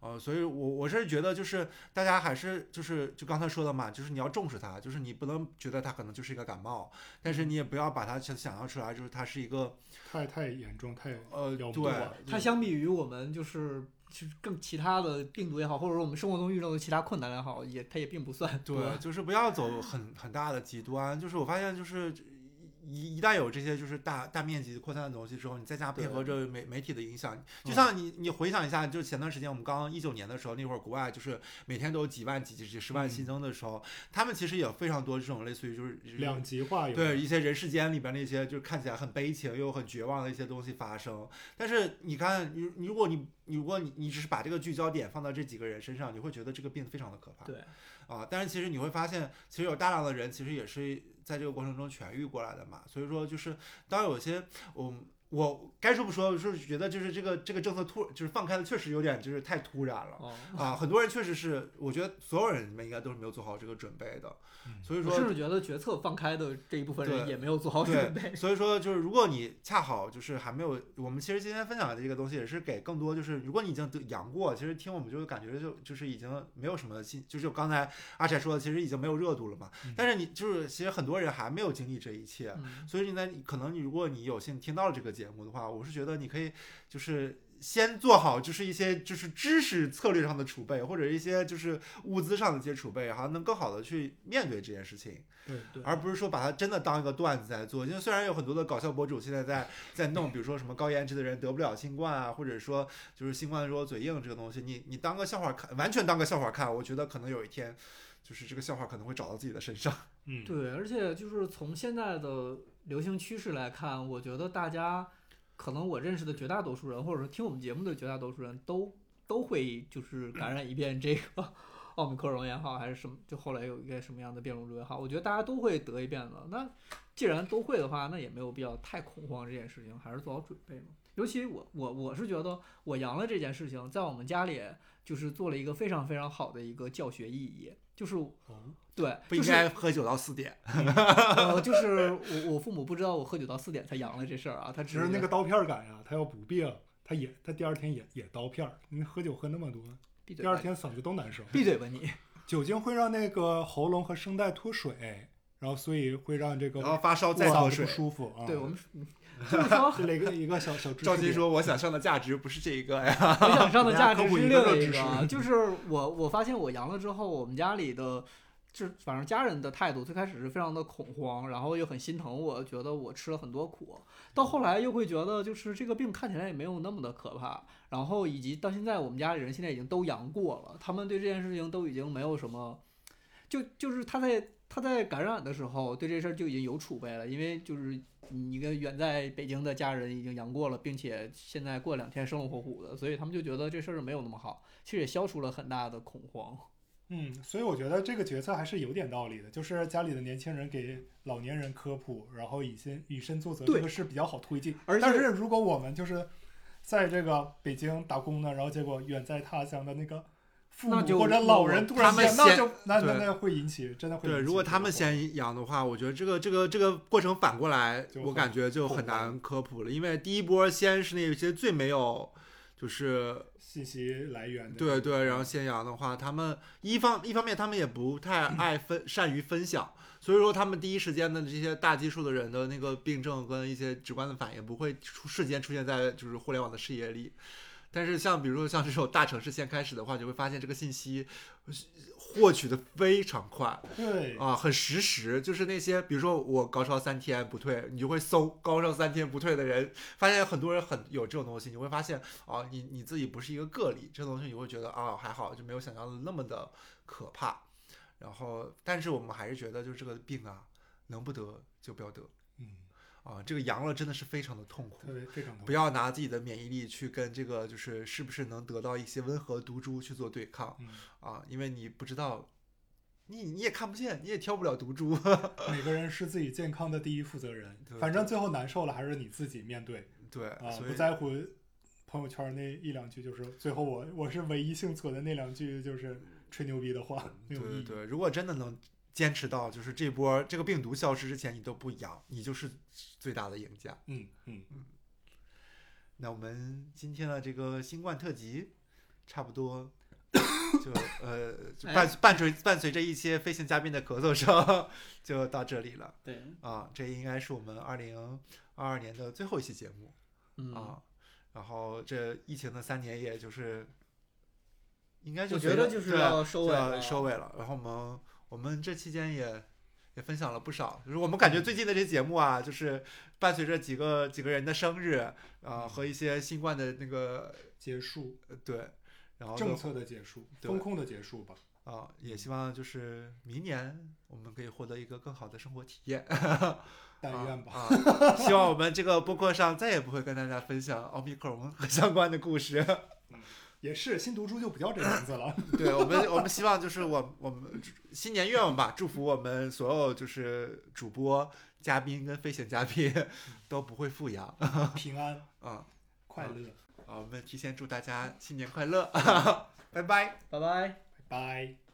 呃，所以我我是觉得就是大家还是就是就刚才说的嘛，就是你要重视它，就是你不能觉得它可能就是一个感冒，但是你也不要把它想想象出来，就是它是一个太太严重，太呃了不对得它相比于我们就是就是更其他的病毒也好，或者说我们生活中遇到的其他困难也好，也它也并不算多对，就是不要走很很大的极端。就是我发现，就是一一旦有这些就是大大面积扩散的东西之后，你再加配合着媒媒体的影响，就像你你回想一下，就前段时间我们刚刚一九年的时候，那会儿国外就是每天都有几万几几几十万新增的时候，他们其实也有非常多这种类似于就是两极化对一些人世间里边那些就是看起来很悲情又很绝望的一些东西发生。但是你看，你你如果你你如果你你只是把这个聚焦点放到这几个人身上，你会觉得这个病非常的可怕。对，啊，但是其实你会发现，其实有大量的人其实也是在这个过程中痊愈过来的嘛。所以说，就是当有些我我该说不说，就是觉得就是这个这个政策突就是放开的确实有点就是太突然了。哦，啊，很多人确实是，我觉得所有人们应该都是没有做好这个准备的，嗯所以说我甚至觉得决策放开的这一部分人也没有做好准备，。所以说就是如果你恰好就是还没有，我们其实今天分享的这个东西也是给更多就是如果你已经得阳过，其实听我们就感觉就就是已经没有什么新，就是刚才阿柴说的，其实已经没有热度了嘛。嗯但是你就是其实很多人还没有经历这一切，嗯，所以你在，可能你如果你有幸听到了这个节目的话，我是觉得你可以就是先做好就是一些就是知识策略上的储备，或者一些就是物资上的一些储备，好像能更好的去面对这件事情。对对，而不是说把它真的当一个段子在做。因为虽然有很多的搞笑博主现在在在弄，比如说什么高颜值的人得不了新冠啊，或者说就是新冠说嘴硬这个东西，你你当个笑话看，完全当个笑话看，我觉得可能有一天，就是这个笑话可能会找到自己的身上。嗯对，而且就是从现在的流行趋势来看，我觉得大家可能我认识的绝大多数人，或者说听我们节目的绝大多数人都都会就是感染一遍这个奥密克戎也好，还是什么，就后来有一个什么样的变种株也好，我觉得大家都会得一遍的。那既然都会的话，那也没有必要太恐慌这件事情，还是做好准备嘛。尤其我我我是觉得我阳了这件事情，在我们家里就是做了一个非常非常好的一个教学意义，就是哦对，不应该喝酒到四点。呃，就是我我父母不知道我喝酒到四点才阳了这事儿啊，他只是那个刀片儿感呀，他要补病，他也他第二天也也刀片儿。你喝酒喝那么多，闭嘴吧第二，天嗓子都难受。闭嘴吧你。酒精会让那个喉咙和声带脱水，然后所以会让这个然后发烧再喝水不。舒服啊。对我们嗯就是说，这是一个一个小小知识。赵鑫说：“我想上的价值不是这一个呀。我想上的价值是另一个就是我我发现我阳了之后，我们家里的。就反正家人的态度最开始是非常的恐慌，然后又很心疼我，觉得我吃了很多苦，到后来又会觉得就是这个病看起来也没有那么的可怕，然后以及到现在我们家里人现在已经都阳过了，他们对这件事情都已经没有什么，就就是他在他在感染的时候对这事儿就已经有储备了，因为就是你一个远在北京的家人已经阳过了，并且现在过两天生龙活虎的，所以他们就觉得这事儿没有那么好，其实也消除了很大的恐慌。嗯，所以我觉得这个决策还是有点道理的，就是家里的年轻人给老年人科普，然后以身以身作则，这个是比较好推进。而但是如果我们就是在这个北京打工呢，然后结果远在他乡的那个或者老人突然他们间，那先就那那对那会引起真的会对，如果他们先阳的话，我觉得这个这个这个过程反过来，我感觉就很难科普了，因为第一波先是那些最没有。就是信息来源的，对对，然后先阳的话，他们一方一方面他们也不太 爱分善于分享，所以说他们第一时间的这些大基数的人的那个病症跟一些直观的反应不会出瞬间出现在就是互联网的视野里。但是像比如说像这种大城市先开始的话，你会发现这个信息获取的非常快对啊，很实时。就是那些比如说我高烧三天不退，你就会搜高烧三天不退的人，发现很多人很有这种东西，你会发现啊，你你自己不是一个个例，这东西你会觉得啊还好，就没有想象的那么的可怕。然后，但是我们还是觉得，就是这个病啊，能不得就不要得嗯啊，这个阳了真的是非常的痛苦。特别非常痛苦不要拿自己的免疫力去跟这个就是是不是能得到一些温和毒株去做对抗嗯，啊，因为你不知道，你你也看不见，你也挑不了毒株。每个人是自己健康的第一负责人对，反正最后难受了还是你自己面对对，啊，所不在乎朋友圈那一两句，就是最后我我是唯一幸存的那两句就是吹牛逼的话。对对对，如果真的能坚持到就是这波这个病毒消失之前你都不阳，你就是最大的赢家。嗯嗯嗯，那我们今天的这个新冠特辑，差不多就呃伴伴随伴随着一些飞行嘉宾的咳嗽声，就到这里了对，啊。这应该是我们二零二二年的最后一期节目嗯，啊。然后这疫情的三年，也就是应该就我觉得就是对要收尾就要了收尾了。然后我们我们这期间也也分享了不少，就是我们感觉最近的这节目啊，就是伴随着几个几个人的生日啊、嗯和一些新冠的那个结束呃对，然后政策的结束，对风控的结束吧。啊，也希望就是明年我们可以获得一个更好的生活体验。但愿吧。啊啊！希望我们这个播客上再也不会跟大家分享奥密克戎和相关的故事。也是新毒株就不叫这名字了。对我们，我们希望就是我我们新年愿望吧，祝福我们所有就是主播、嘉宾跟飞行嘉宾都不会富养平安啊 快乐，啊！我们提前祝大家新年快乐，拜拜。拜拜。拜拜。